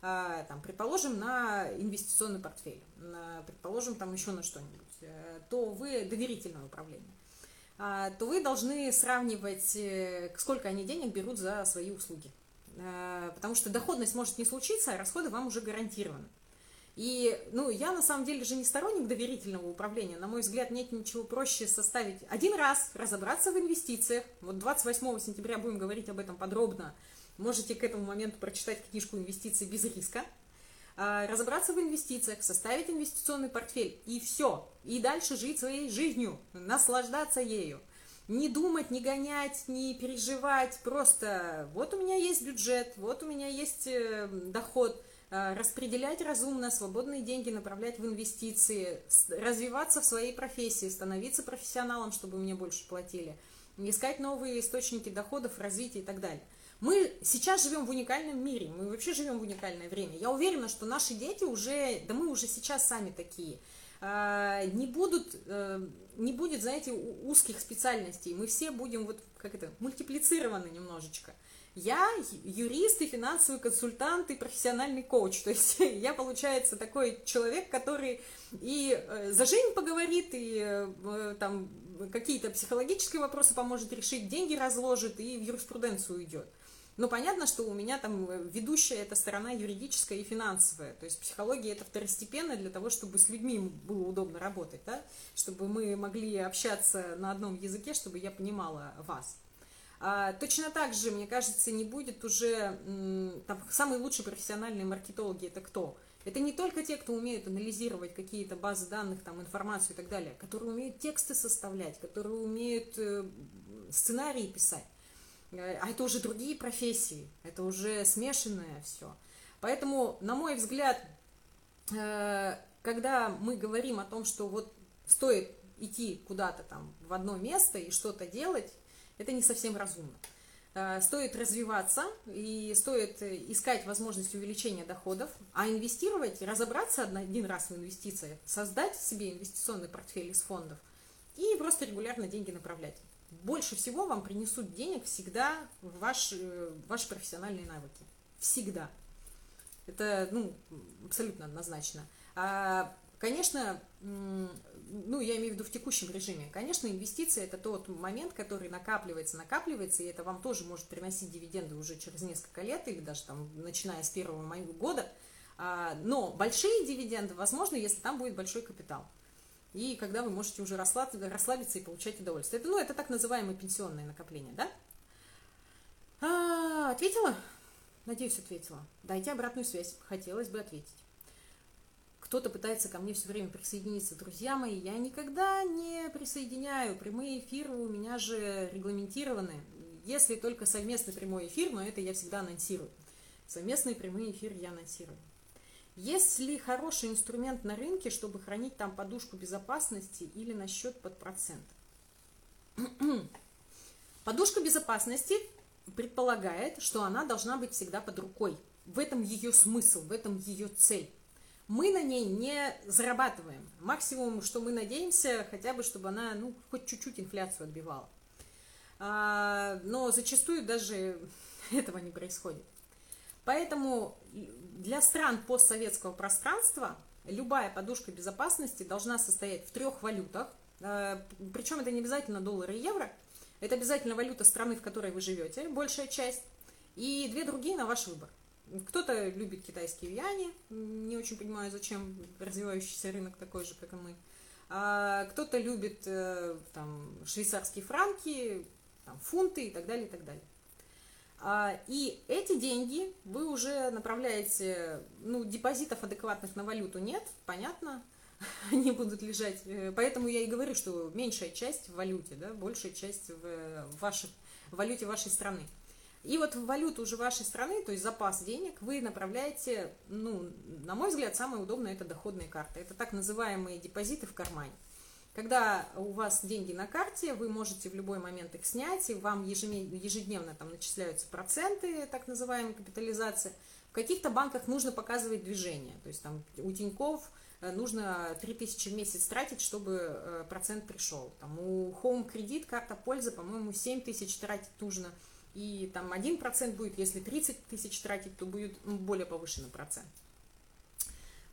э, там, предположим, на инвестиционный портфель, на, предположим, там еще на что-нибудь, э, то вы доверительное управление, то вы должны сравнивать, сколько они денег берут за свои услуги. потому что доходность может не случиться, а расходы вам уже гарантированы. И, ну, я на самом деле же не сторонник доверительного управления. На мой взгляд, нет ничего проще составить один раз, разобраться в инвестициях. Вот 28 сентября будем говорить об этом подробно. Можете к этому моменту прочитать книжку «Инвестиции без риска». А, разобраться в инвестициях, составить инвестиционный портфель и все. И дальше жить своей жизнью, наслаждаться ею. Не думать, не гонять, не переживать, просто вот у меня есть бюджет, вот у меня есть э, доход, распределять разумно свободные деньги, направлять в инвестиции, развиваться в своей профессии, становиться профессионалом, чтобы мне больше платили, искать новые источники доходов, развития и так далее. Мы сейчас живем в уникальном мире, мы вообще живем в уникальное время. Я уверена, что наши дети уже, да мы уже сейчас сами такие, а, не будут, э, не будет, знаете, узких специальностей. Мы все будем вот как это мультиплицированы немножечко. Я юрист и финансовый консультант и профессиональный коуч. То есть я, получается, такой человек, который и э, за жизнь поговорит, и э, там какие-то психологические вопросы поможет решить, деньги разложит и в юриспруденцию уйдет. Ну, понятно, что у меня там э, ведущая эта сторона юридическая и финансовая. То есть психология это второстепенно для того, чтобы с людьми было удобно работать, да? чтобы мы могли общаться на одном языке, чтобы я понимала вас. А, точно так же, мне кажется, не будет уже там, самые лучшие профессиональные маркетологи это кто? Это не только те, кто умеют анализировать какие-то базы данных, там, информацию и так далее, которые умеют тексты составлять, которые умеют э, сценарии писать. Э, а это уже другие профессии, это уже смешанное все. Поэтому, на мой взгляд, э, когда мы говорим о том, что вот стоит идти куда-то там в одно место и что-то делать, это не совсем разумно. Э, стоит развиваться и стоит искать возможность увеличения доходов, а инвестировать, разобраться один раз в инвестициях, создать себе инвестиционный портфель из фондов и просто регулярно деньги направлять больше всего вам принесут денег всегда ваш, э, ваши профессиональные навыки. Всегда. Это, ну, абсолютно однозначно. А, конечно, ну, я имею в виду в текущем режиме. Конечно, инвестиции – это тот момент, который накапливается, накапливается, и это вам тоже может приносить дивиденды уже через несколько лет или даже там, начиная с первого года. А, но большие дивиденды возможно, если там будет большой капитал и когда вы можете уже расслабиться и получать удовольствие. Это, ну, это так называемое пенсионное накопление, да? А, ответила? Надеюсь, ответила. Дайте обратную связь. Хотелось бы ответить. Кто-то пытается ко мне все время присоединиться. Друзья мои, я никогда не присоединяю. Прямые эфиры у меня же регламентированы. Если только совместный прямой эфир, но это я всегда анонсирую. Совместные прямые эфиры я анонсирую. Есть ли хороший инструмент на рынке, чтобы хранить там подушку безопасности или на счет под процент? Подушка безопасности предполагает, что она должна быть всегда под рукой. В этом ее смысл, в этом ее цель. Мы на ней не зарабатываем. Максимум, что мы надеемся, хотя бы, чтобы она ну, хоть чуть-чуть инфляцию отбивала. А, но зачастую даже этого не происходит. Поэтому для стран постсоветского пространства любая подушка безопасности должна состоять в трех валютах. Э, Причем это не обязательно доллары и евро. Это обязательно валюта страны, в которой вы живете, большая часть. И две другие на ваш выбор. Кто-то любит китайские юани, не очень понимаю, зачем развивающийся рынок такой же, как и мы. А кто-то любит э, там, швейцарские франки, там, фунты и так далее, и так далее. А, и эти деньги вы уже направляете, ну, депозитов адекватных на валюту нет, понятно, они будут лежать. Э, поэтому я и говорю, что меньшая часть в валюте, да, большая часть в, вашей, в валюте вашей страны. И вот в валюту уже вашей страны, то есть запас денег, вы направляете, ну, на мой взгляд, самое удобное это доходные карты. Это так называемые депозиты в кармане. Когда у вас деньги на карте, вы можете в любой момент их снять, и вам ежедневно там начисляются проценты, так называемая капитализация. В каких-то банках нужно показывать движение, то есть там у Тиньков э, нужно 3000 в месяц тратить, чтобы э, процент пришел. Там у Home Credit карта пользы, по-моему, 7 тысяч тратить нужно. И там 1% будет, если 30 тысяч тратить, то будет более повышенный процент.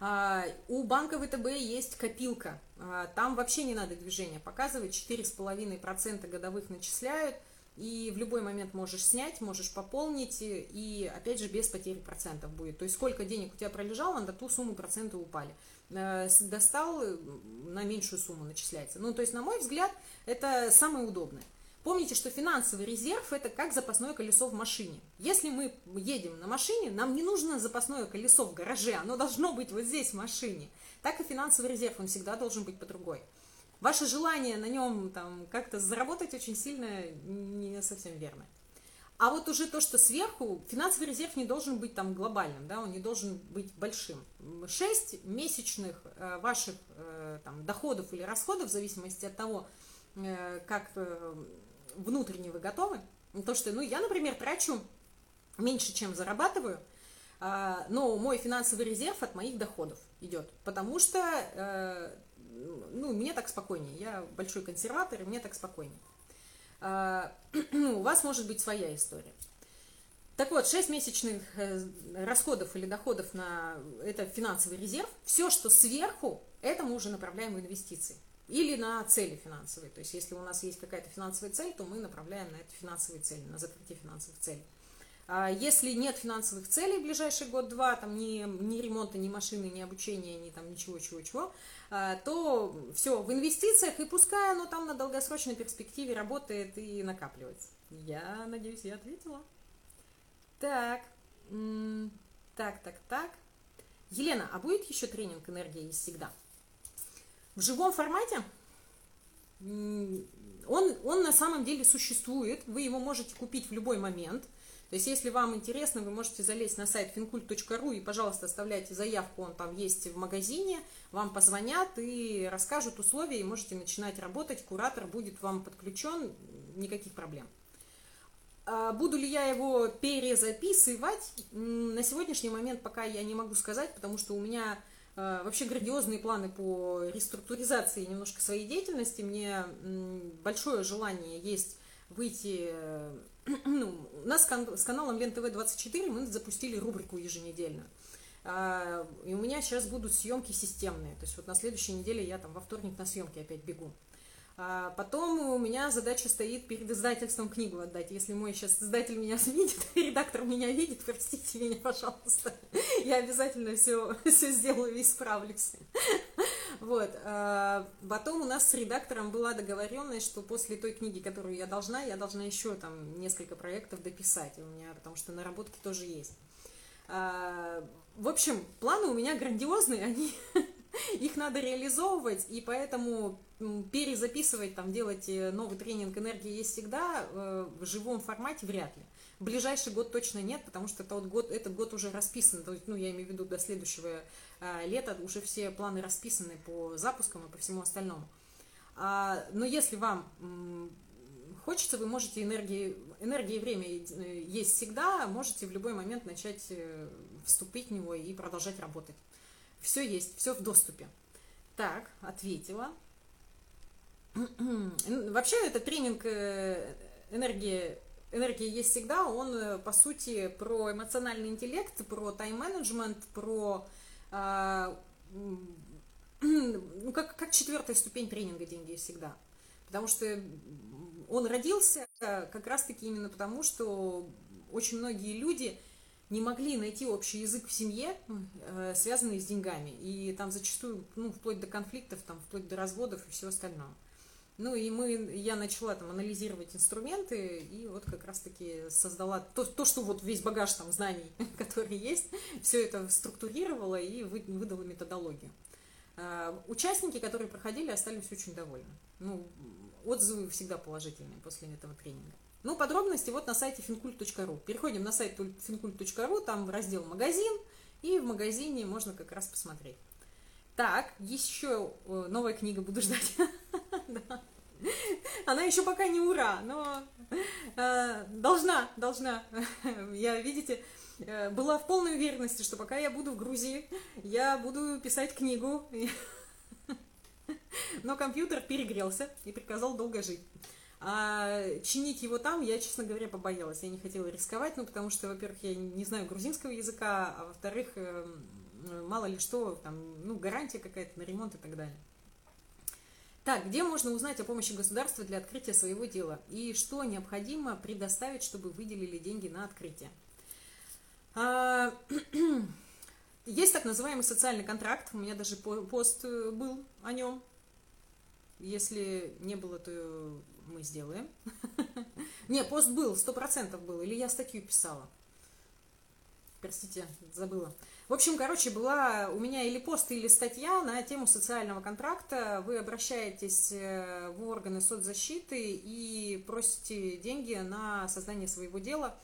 А, у банка ВТБ есть копилка. А, там вообще не надо движения показывать. 4,5% годовых начисляют. и в любой момент можешь снять, можешь пополнить, и опять же без потери процентов будет. То есть сколько денег у тебя пролежало, на ту сумму проценты упали. Э, достал, на меньшую сумму начисляется. Ну, то есть, на мой взгляд, это самое удобное. Помните, что финансовый резерв – это как запасное колесо в машине. Если мы едем на машине, нам не нужно запасное колесо в гараже, оно должно быть вот здесь, в машине. Так и финансовый резерв, он всегда должен быть по другой. Ваше желание на нем там как-то заработать очень сильно не совсем верно. А вот уже то, что сверху, финансовый резерв не должен быть там глобальным, да, он не должен быть большим. 6 месячных э, ваших э, там, доходов или расходов, в зависимости от того, э, как внутренне вы готовы. То, что, ну, я, например, трачу меньше, чем зарабатываю, э, но мой финансовый резерв от моих доходов идет, потому что, э, ну, мне так спокойнее, я большой консерватор, и мне так спокойнее. А, у вас может быть своя история. Так вот, 6 месячных э, расходов или доходов на это финансовый резерв, все, что сверху, это мы уже направляем в инвестиции. Или на цели финансовые. То есть, если у нас есть какая-то финансовая цель, то мы направляем на эту финансовую цель, на закрытие финансовых целей. А если нет финансовых целей в ближайший год-два, там ни, ни ремонта, ни машины, ни обучения, ни там ничего, чего, чего, а, то все в инвестициях, и пускай оно там на долгосрочной перспективе работает и накапливается. Я надеюсь, я ответила. Так, так, так, так. Елена, а будет еще тренинг «Энергия есть всегда»? В живом формате? Он, он на самом деле существует, вы его можете купить в любой момент – то есть, если вам интересно, вы можете залезть на сайт fincult.ru и, пожалуйста, оставляйте заявку, он там есть в магазине, вам позвонят и расскажут условия, и можете начинать работать, куратор будет вам подключен, никаких проблем. А буду ли я его перезаписывать? На сегодняшний момент пока я не могу сказать, потому что у меня вообще грандиозные планы по реструктуризации немножко своей деятельности. Мне большое желание есть выйти ну, у нас с каналом Лен ТВ 24 мы запустили рубрику еженедельно. А, и у меня сейчас будут съемки системные. То есть вот на следующей неделе я там во вторник на съемки опять бегу. А потом у меня задача стоит перед издательством книгу отдать. Если мой сейчас издатель меня видит, редактор меня видит, простите меня, пожалуйста. Я обязательно все, все сделаю и исправлюсь. Вот. А потом у нас с редактором была договоренность, что после той книги, которую я должна, я должна еще там несколько проектов дописать у меня, потому что наработки тоже есть. А, в общем, планы у меня грандиозные, они их надо реализовывать, и поэтому перезаписывать, там, делать э, новый тренинг «Энергия есть всегда» э, в живом формате вряд ли. Ближайший год точно нет, потому что тот год, этот год уже расписан, то есть, ну, я имею в виду до следующего э, лета уже все планы расписаны по запускам и по всему остальному. А, но если вам хочется, вы можете энергии, энергия и время есть всегда, можете в любой момент начать вступить в него и продолжать работать. Все есть, все в доступе. Так, ответила. Вообще, этот тренинг э, энергии энергия есть всегда, он, э, по сути, про эмоциональный интеллект, про тайм-менеджмент, про а, ну, как, как четвертая ступень тренинга «Деньги есть всегда». Потому что он родился как раз-таки именно потому, что очень многие люди – не могли найти общий язык в семье, э, связанный с деньгами. И там зачастую, ну, вплоть до конфликтов, там, вплоть до разводов и всего остального. Ну и мы, я начала там анализировать инструменты и вот как раз-таки создала то, то, что вот весь багаж там знаний, который есть, все это структурировала и вы, выдала методологию. А, участники, которые проходили, остались очень довольны. Ну, отзывы всегда положительные после этого тренинга. Ну, подробности вот на сайте fincult.ru. Переходим на сайт fincult.ru, там раздел «Магазин», и в магазине можно как раз посмотреть. Так, еще э, новая книга буду ждать. Она еще пока не ура, но э, должна, должна. Я, видите, э, была в полной уверенности, что пока я буду в Грузии, я буду писать книгу. Но компьютер перегрелся и приказал долго жить. А чинить его там я, честно говоря, побоялась. Я не хотела рисковать, ну, потому что, во-первых, я не знаю грузинского языка, а во-вторых, эм, мало ли что, там, ну, гарантия какая-то на ремонт и так далее. Так, где можно узнать о помощи государства для открытия своего дела? И что необходимо предоставить, чтобы выделили деньги на открытие? А, есть так называемый социальный контракт. У меня даже пост э, был о нем. Если не было, то мы сделаем. Не, пост был, сто процентов был. Или я статью писала. Простите, забыла. В общем, короче, была у меня или пост, или статья на тему социального контракта. Вы обращаетесь э, в органы соцзащиты и просите деньги на создание своего дела.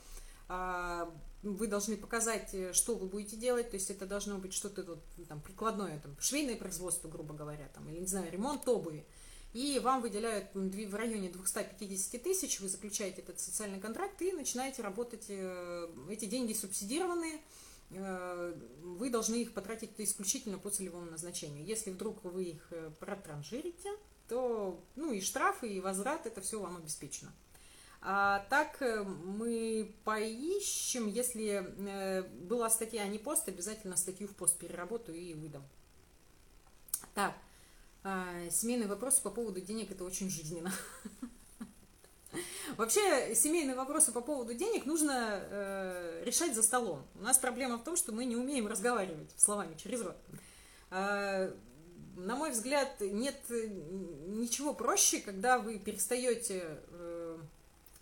А, вы должны показать, э, что вы будете делать, то есть это должно быть что-то там, прикладное, там, швейное производство, грубо говоря, там, или, не знаю, ремонт обуви. И вам выделяют в районе 250 тысяч, вы заключаете этот социальный контракт и начинаете работать, э, эти деньги субсидированные, Э, вы должны их потратить исключительно по целевому назначению. Если вдруг вы их э, протранжирите, то ну и штрафы, и возврат, это все вам обеспечено. А так мы поищем, если была статья, а не пост, обязательно статью в пост переработаю и выдам. Так, семейный вопрос по поводу денег, это очень жизненно. Вообще, семейные вопросы по поводу денег нужно э, решать за столом. У нас проблема в том, что мы не умеем разговаривать словами через рот. Э, на мой взгляд, нет ничего проще, когда вы перестаете, э,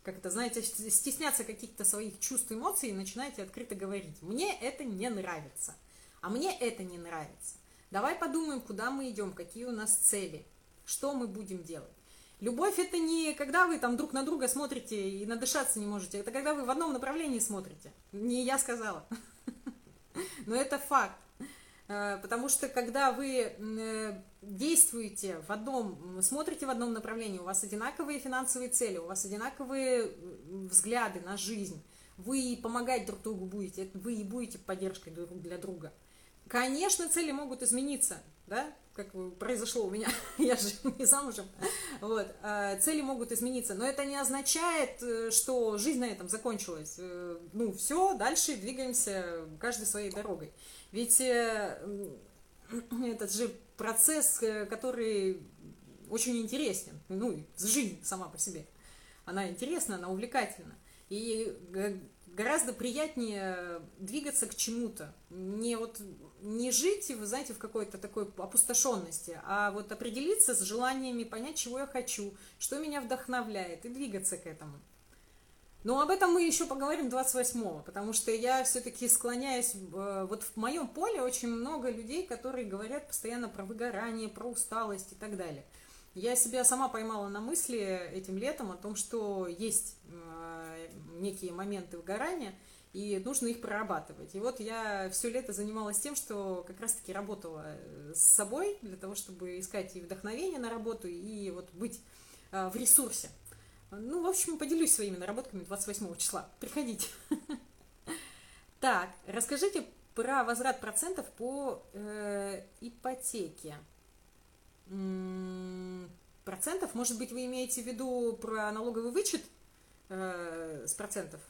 как это, знаете, стесняться каких-то своих чувств, эмоций и начинаете открыто говорить. Мне это не нравится, а мне это не нравится. Давай подумаем, куда мы идем, какие у нас цели, что мы будем делать. Любовь это не когда вы там друг на друга смотрите и надышаться не можете, это когда вы в одном направлении смотрите. Не я сказала. Но это факт. Э, потому что когда вы э, действуете в одном, смотрите в одном направлении, у вас одинаковые финансовые цели, у вас одинаковые взгляды на жизнь, вы помогать друг другу будете, вы и будете поддержкой для друга. Конечно, цели могут измениться, да, как произошло у меня, я же не замужем, вот, а, цели могут измениться, но это не означает, э, что жизнь на этом закончилась. Э, ну, все, дальше двигаемся каждой своей дорогой. Ведь э, этот же процесс, который очень интересен, ну, жизнь сама по себе, она интересна, она увлекательна. И гораздо приятнее двигаться к чему-то. Не вот не жить, вы знаете, в какой-то такой опустошенности, а вот определиться с желаниями, понять, чего я хочу, что меня вдохновляет, и двигаться к этому. Но об этом мы еще поговорим 28-го, потому что я все-таки склоняюсь, э, вот в моем поле очень много людей, которые говорят постоянно про выгорание, про усталость и так далее. Я себя сама поймала на мысли этим летом о том, что есть э, некие моменты выгорания, и нужно их прорабатывать. И вот я все лето занималась тем, что как раз-таки работала э, с собой для того, чтобы искать и вдохновение на работу, и вот быть э, в ресурсе. Ну, в общем, поделюсь своими наработками 28 числа. Приходите. Так, расскажите про возврат процентов по э, ипотеке процентов. Может быть, вы имеете в виду про налоговый вычет с процентов?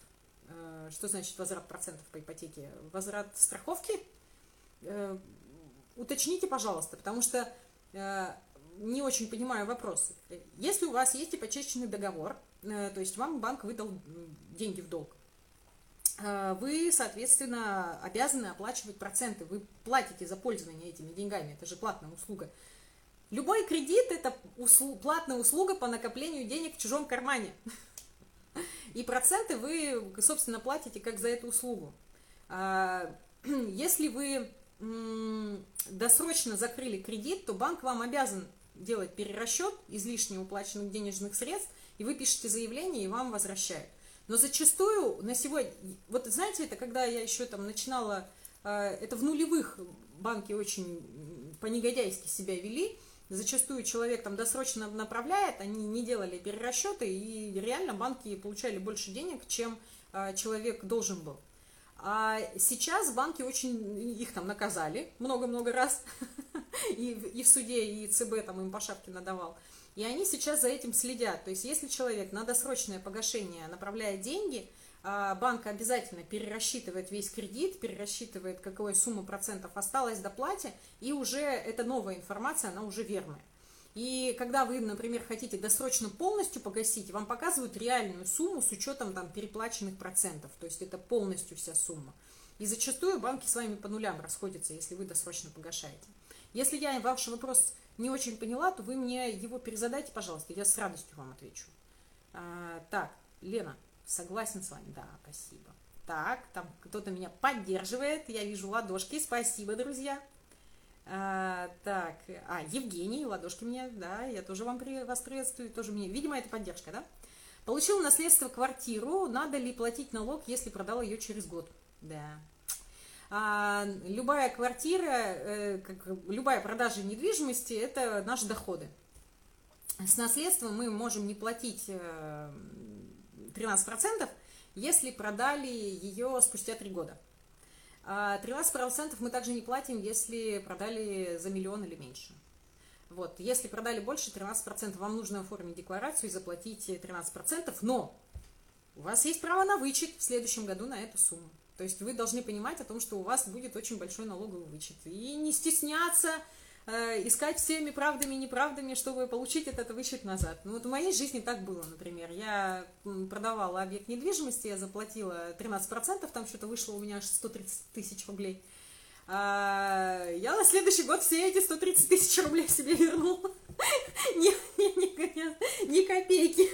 Э, что значит возврат процентов по ипотеке? Возврат страховки? Э, уточните, пожалуйста, потому что э, не очень понимаю вопрос. Если у вас есть ипотечный договор, то есть вам банк выдал деньги в долг, вы, соответственно, обязаны оплачивать проценты. Вы платите за пользование этими деньгами. Это же платная услуга. Любой кредит – это услуг, платная услуга по накоплению денег в чужом кармане. И проценты вы, собственно, платите как за эту услугу. А, если вы досрочно закрыли кредит, то банк вам обязан делать перерасчет излишне уплаченных денежных средств, и вы пишете заявление, и вам возвращают. Но зачастую на сегодня, вот знаете, это когда я еще там начинала, а, это в нулевых банки очень по-негодяйски себя вели, Зачастую человек там досрочно направляет, они не делали перерасчеты, и реально банки получали больше денег, чем э, человек должен был. А сейчас банки очень их там наказали много-много раз, и, и в суде, и ЦБ там им по шапке надавал. И они сейчас за этим следят. То есть, если человек на досрочное погашение направляет деньги, а, банк обязательно перерасчитывает весь кредит, перерасчитывает, какая сумма процентов осталась до плате, и уже эта новая информация, она уже верная. И когда вы, например, хотите досрочно полностью погасить, вам показывают реальную сумму с учетом там переплаченных процентов. То есть это полностью вся сумма. И зачастую банки с вами по нулям расходятся, если вы досрочно погашаете. Если я ваш вопрос не очень поняла, то вы мне его перезадайте, пожалуйста, я с радостью вам отвечу. А, так, Лена, согласен с вами, да, спасибо. Так, там кто-то меня поддерживает, я вижу ладошки, спасибо, друзья. А, так, а, Евгений, ладошки мне, да, я тоже вам при, вас приветствую, тоже мне, видимо, это поддержка, да? Получил наследство квартиру, надо ли платить налог, если продал ее через год? Да. А, любая квартира, э, как, любая продажа недвижимости – это наши доходы. С наследством мы можем не платить э, 13%, если продали ее спустя 3 года. 13% а мы также не платим, если продали за миллион или меньше. Вот, если продали больше 13%, вам нужно оформить декларацию и заплатить 13%, но у вас есть право на вычет в следующем году на эту сумму. То есть вы должны понимать о том, что у вас будет очень большой налоговый вычет. И не стесняться искать всеми правдами и неправдами, чтобы получить этот вычет назад. Ну вот в моей жизни так было, например. Я продавала объект недвижимости, я заплатила 13%, там что-то вышло у меня аж 130 тысяч рублей. А я на следующий год все эти 130 тысяч рублей себе вернула. Ни, ни, ни, ни копейки.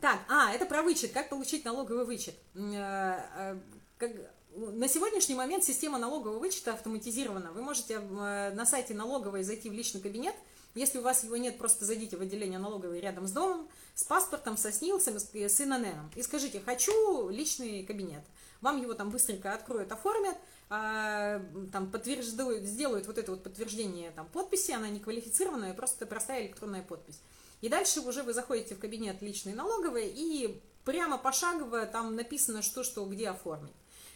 Так, а, это про вычет. Как получить налоговый вычет? Э, э, на сегодняшний момент система налогового вычета автоматизирована. Вы можете э, на сайте налоговой зайти в личный кабинет. Если у вас его нет, просто зайдите в отделение налоговой рядом с домом, с паспортом, со СНИЛСом, с ИНН. И скажите, хочу личный кабинет. Вам его там быстренько откроют, оформят, а, там подтверждают, сделают вот это вот подтверждение там, подписи, она не квалифицированная, просто простая электронная подпись. И дальше уже вы заходите в кабинет личной налоговой и прямо пошагово там написано, что, что, где оформить.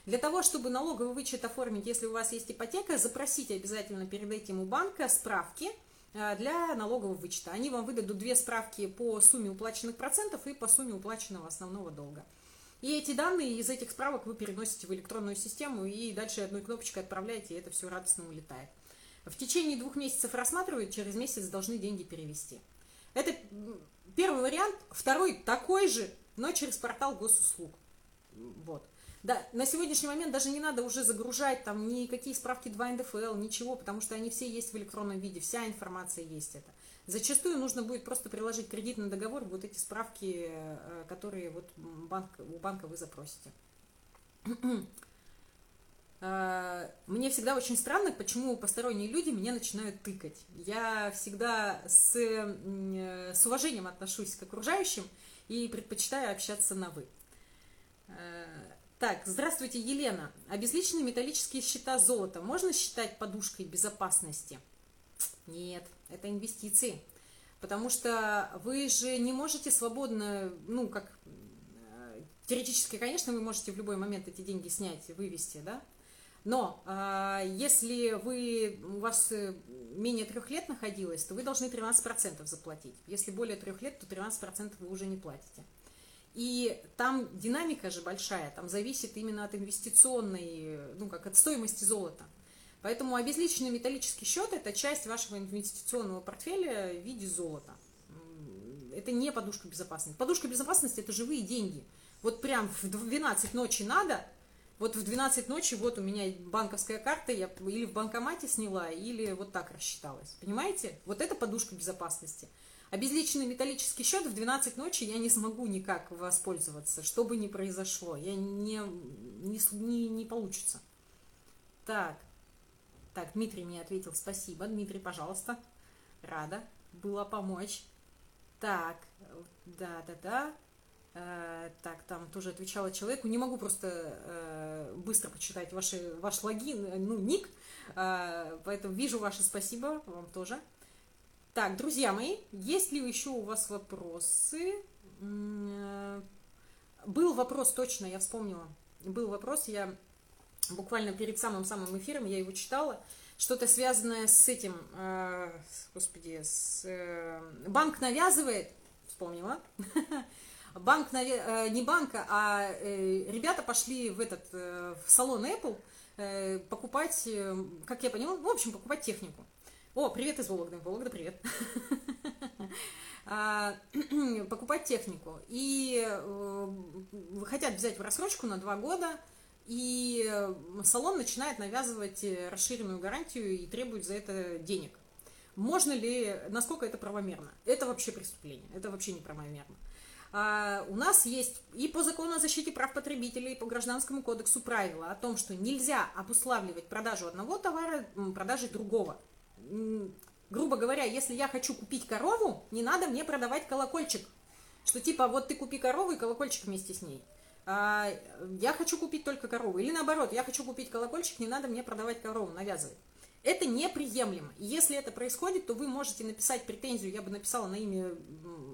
Для того, чтобы налоговый вычет оформить, если у вас есть ипотека, запросите обязательно перед этим у банка справки э, для налогового вычета. Они вам выдадут две справки по сумме уплаченных процентов и по сумме уплаченного основного долга. И эти данные из этих справок вы переносите в электронную систему и дальше одной кнопочкой отправляете, и это все радостно улетает. В течение двух месяцев рассматривают, через месяц должны деньги перевести. Это первый вариант. Второй такой же, но через портал госуслуг. Вот. Да, на сегодняшний момент даже не надо уже загружать там никакие справки 2 НДФЛ, ничего, потому что они все есть в электронном виде, вся информация есть это. Зачастую нужно будет просто приложить кредитный договор, вот эти справки, э, которые вот банк, у банка вы запросите. А, мне всегда очень странно, почему посторонние люди меня начинают тыкать. Я всегда с, с уважением отношусь к окружающим и предпочитаю общаться на «вы». Так, здравствуйте, Елена. Обезличенные металлические счета золота можно считать подушкой безопасности? Нет, это инвестиции. Потому что вы же не можете свободно, ну, как э, теоретически, конечно, вы можете в любой момент эти деньги снять, вывести, да, но э, если вы, у вас э, менее трех лет находилось, то вы должны 13% заплатить. Если более трех лет, то 13% вы уже не платите. И там динамика же большая, там зависит именно от инвестиционной, ну как от стоимости золота. Поэтому обезличенный металлический счет – это часть вашего инвестиционного портфеля в виде золота. Это не подушка безопасности. Подушка безопасности – это живые деньги. Вот прям в 12 ночи надо – вот в 12 ночи вот у меня банковская карта, я или в банкомате сняла, или вот так рассчиталась. Понимаете? Вот это подушка безопасности. Обезличенный металлический счет в 12 ночи я не смогу никак воспользоваться, что бы ни произошло. Я не, не, не, не получится. Так. Так, Дмитрий мне ответил спасибо. Дмитрий, пожалуйста. Рада была помочь. Так, да-да-да. Э, так, там тоже отвечала человеку. Не могу просто э, быстро почитать ваши, ваш логин, э, ну, ник. Э, поэтому вижу ваше спасибо вам тоже. Так, друзья мои, есть ли еще у вас вопросы? Э, был вопрос точно, я вспомнила. Был вопрос, я буквально перед самым-самым эфиром, я его читала. Что-то связанное с этим, э, господи, с, э, банк навязывает, вспомнила, банк, э, не банка, а э, ребята пошли в этот, в салон Apple, покупать, как я поняла, в общем, покупать технику. О, привет из Вологды. Вологда, привет. А, покупать технику. И э, хотят взять в рассрочку на два года, и салон начинает навязывать расширенную гарантию и требует за это денег. Можно ли, насколько это правомерно? Это вообще преступление, это вообще не правомерно. А, у нас есть и по закону о защите прав потребителей, и по гражданскому кодексу правила о том, что нельзя обуславливать продажу одного товара продажей другого. Грубо говоря, если я хочу купить корову, не надо мне продавать колокольчик. Что типа, вот ты купи корову и колокольчик вместе с ней. А, я хочу купить только корову. Или наоборот, я хочу купить колокольчик, не надо мне продавать корову, навязывать. Это неприемлемо. Если это происходит, то вы можете написать претензию, я бы написала на имя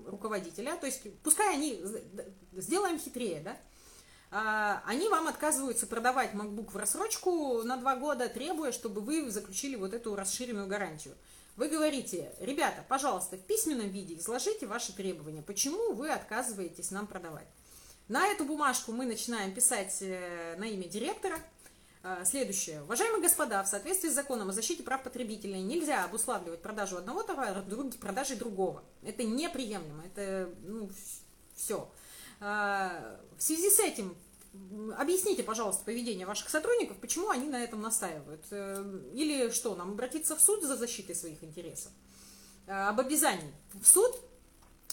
руководителя, то есть пускай они, сделаем хитрее, да, они вам отказываются продавать MacBook в рассрочку на два года, требуя, чтобы вы заключили вот эту расширенную гарантию. Вы говорите, ребята, пожалуйста, в письменном виде изложите ваши требования, почему вы отказываетесь нам продавать. На эту бумажку мы начинаем писать э, на имя директора, а, следующее. Уважаемые господа, в соответствии с законом о защите прав потребителей нельзя обуславливать продажу одного товара продажей другого. Это неприемлемо. Это, ну, все. А, в связи с этим объясните, пожалуйста, поведение ваших сотрудников, почему они на этом настаивают. Э, или что, нам обратиться в суд за защитой своих интересов? А, об обязании. В суд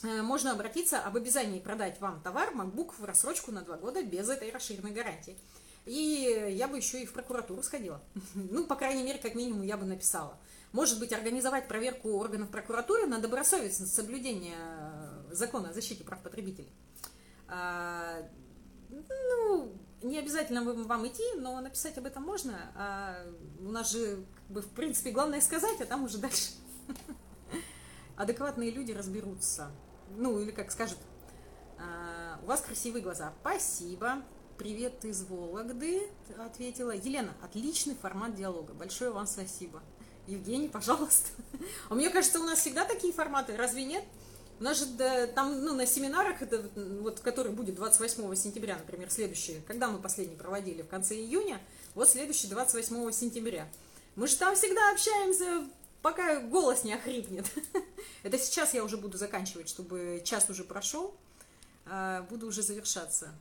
э, можно обратиться об обязании продать вам товар MacBook в рассрочку на два года без этой расширенной гарантии. И я бы еще и в прокуратуру сходила. Ну, по крайней мере, как минимум, я бы написала. Может быть, организовать проверку органов прокуратуры на добросовестность соблюдения э, закона о защите прав потребителей. Ну, не обязательно вам идти, но написать об этом можно. А у нас же, как бы, в принципе, главное сказать, а там уже дальше адекватные люди разберутся. Ну, или как скажут, а, у вас красивые глаза. Спасибо. Привет из Вологды, ответила. Елена, отличный формат диалога. Большое вам спасибо. Евгений, пожалуйста. А мне кажется, у нас всегда такие форматы, разве нет? У нас же да, там, ну, на семинарах, это, вот, который будет 28 сентября, например, следующий, когда мы последний проводили, в конце июня, вот следующий 28 сентября. Мы же там всегда общаемся, пока голос не охрипнет. Это сейчас я уже буду заканчивать, чтобы час уже прошел, а, буду уже завершаться.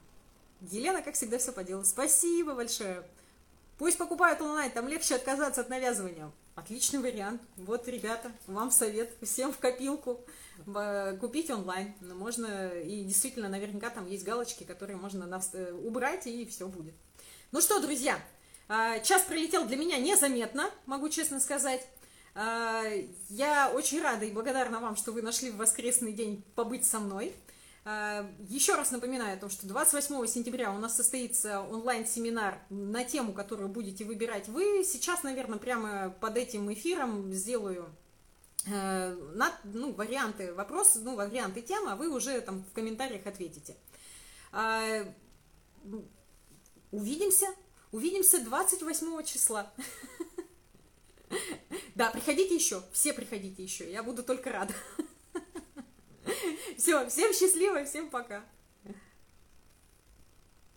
Елена, как всегда, все по делу. Спасибо большое. Пусть покупают онлайн, там легче отказаться от навязывания. Отличный вариант. Вот, ребята, вам совет, всем в копилку. Купить онлайн. Можно, и действительно, наверняка там есть галочки, которые можно э, убрать, и все будет. Ну что, друзья, а, час пролетел для меня незаметно, могу честно сказать. А, я очень рада и благодарна вам, что вы нашли в воскресный день побыть со мной. Э, еще раз напоминаю о том, что 28 сентября у нас состоится онлайн-семинар на тему, которую будете выбирать вы. Сейчас, наверное, прямо под этим эфиром сделаю э, на, ну, варианты вопросов, ну, варианты темы, а вы уже там в комментариях ответите. Э, увидимся. Увидимся 28 числа. Да, приходите еще. Все приходите еще. Я буду только рада. Все, всем счастливо, всем пока.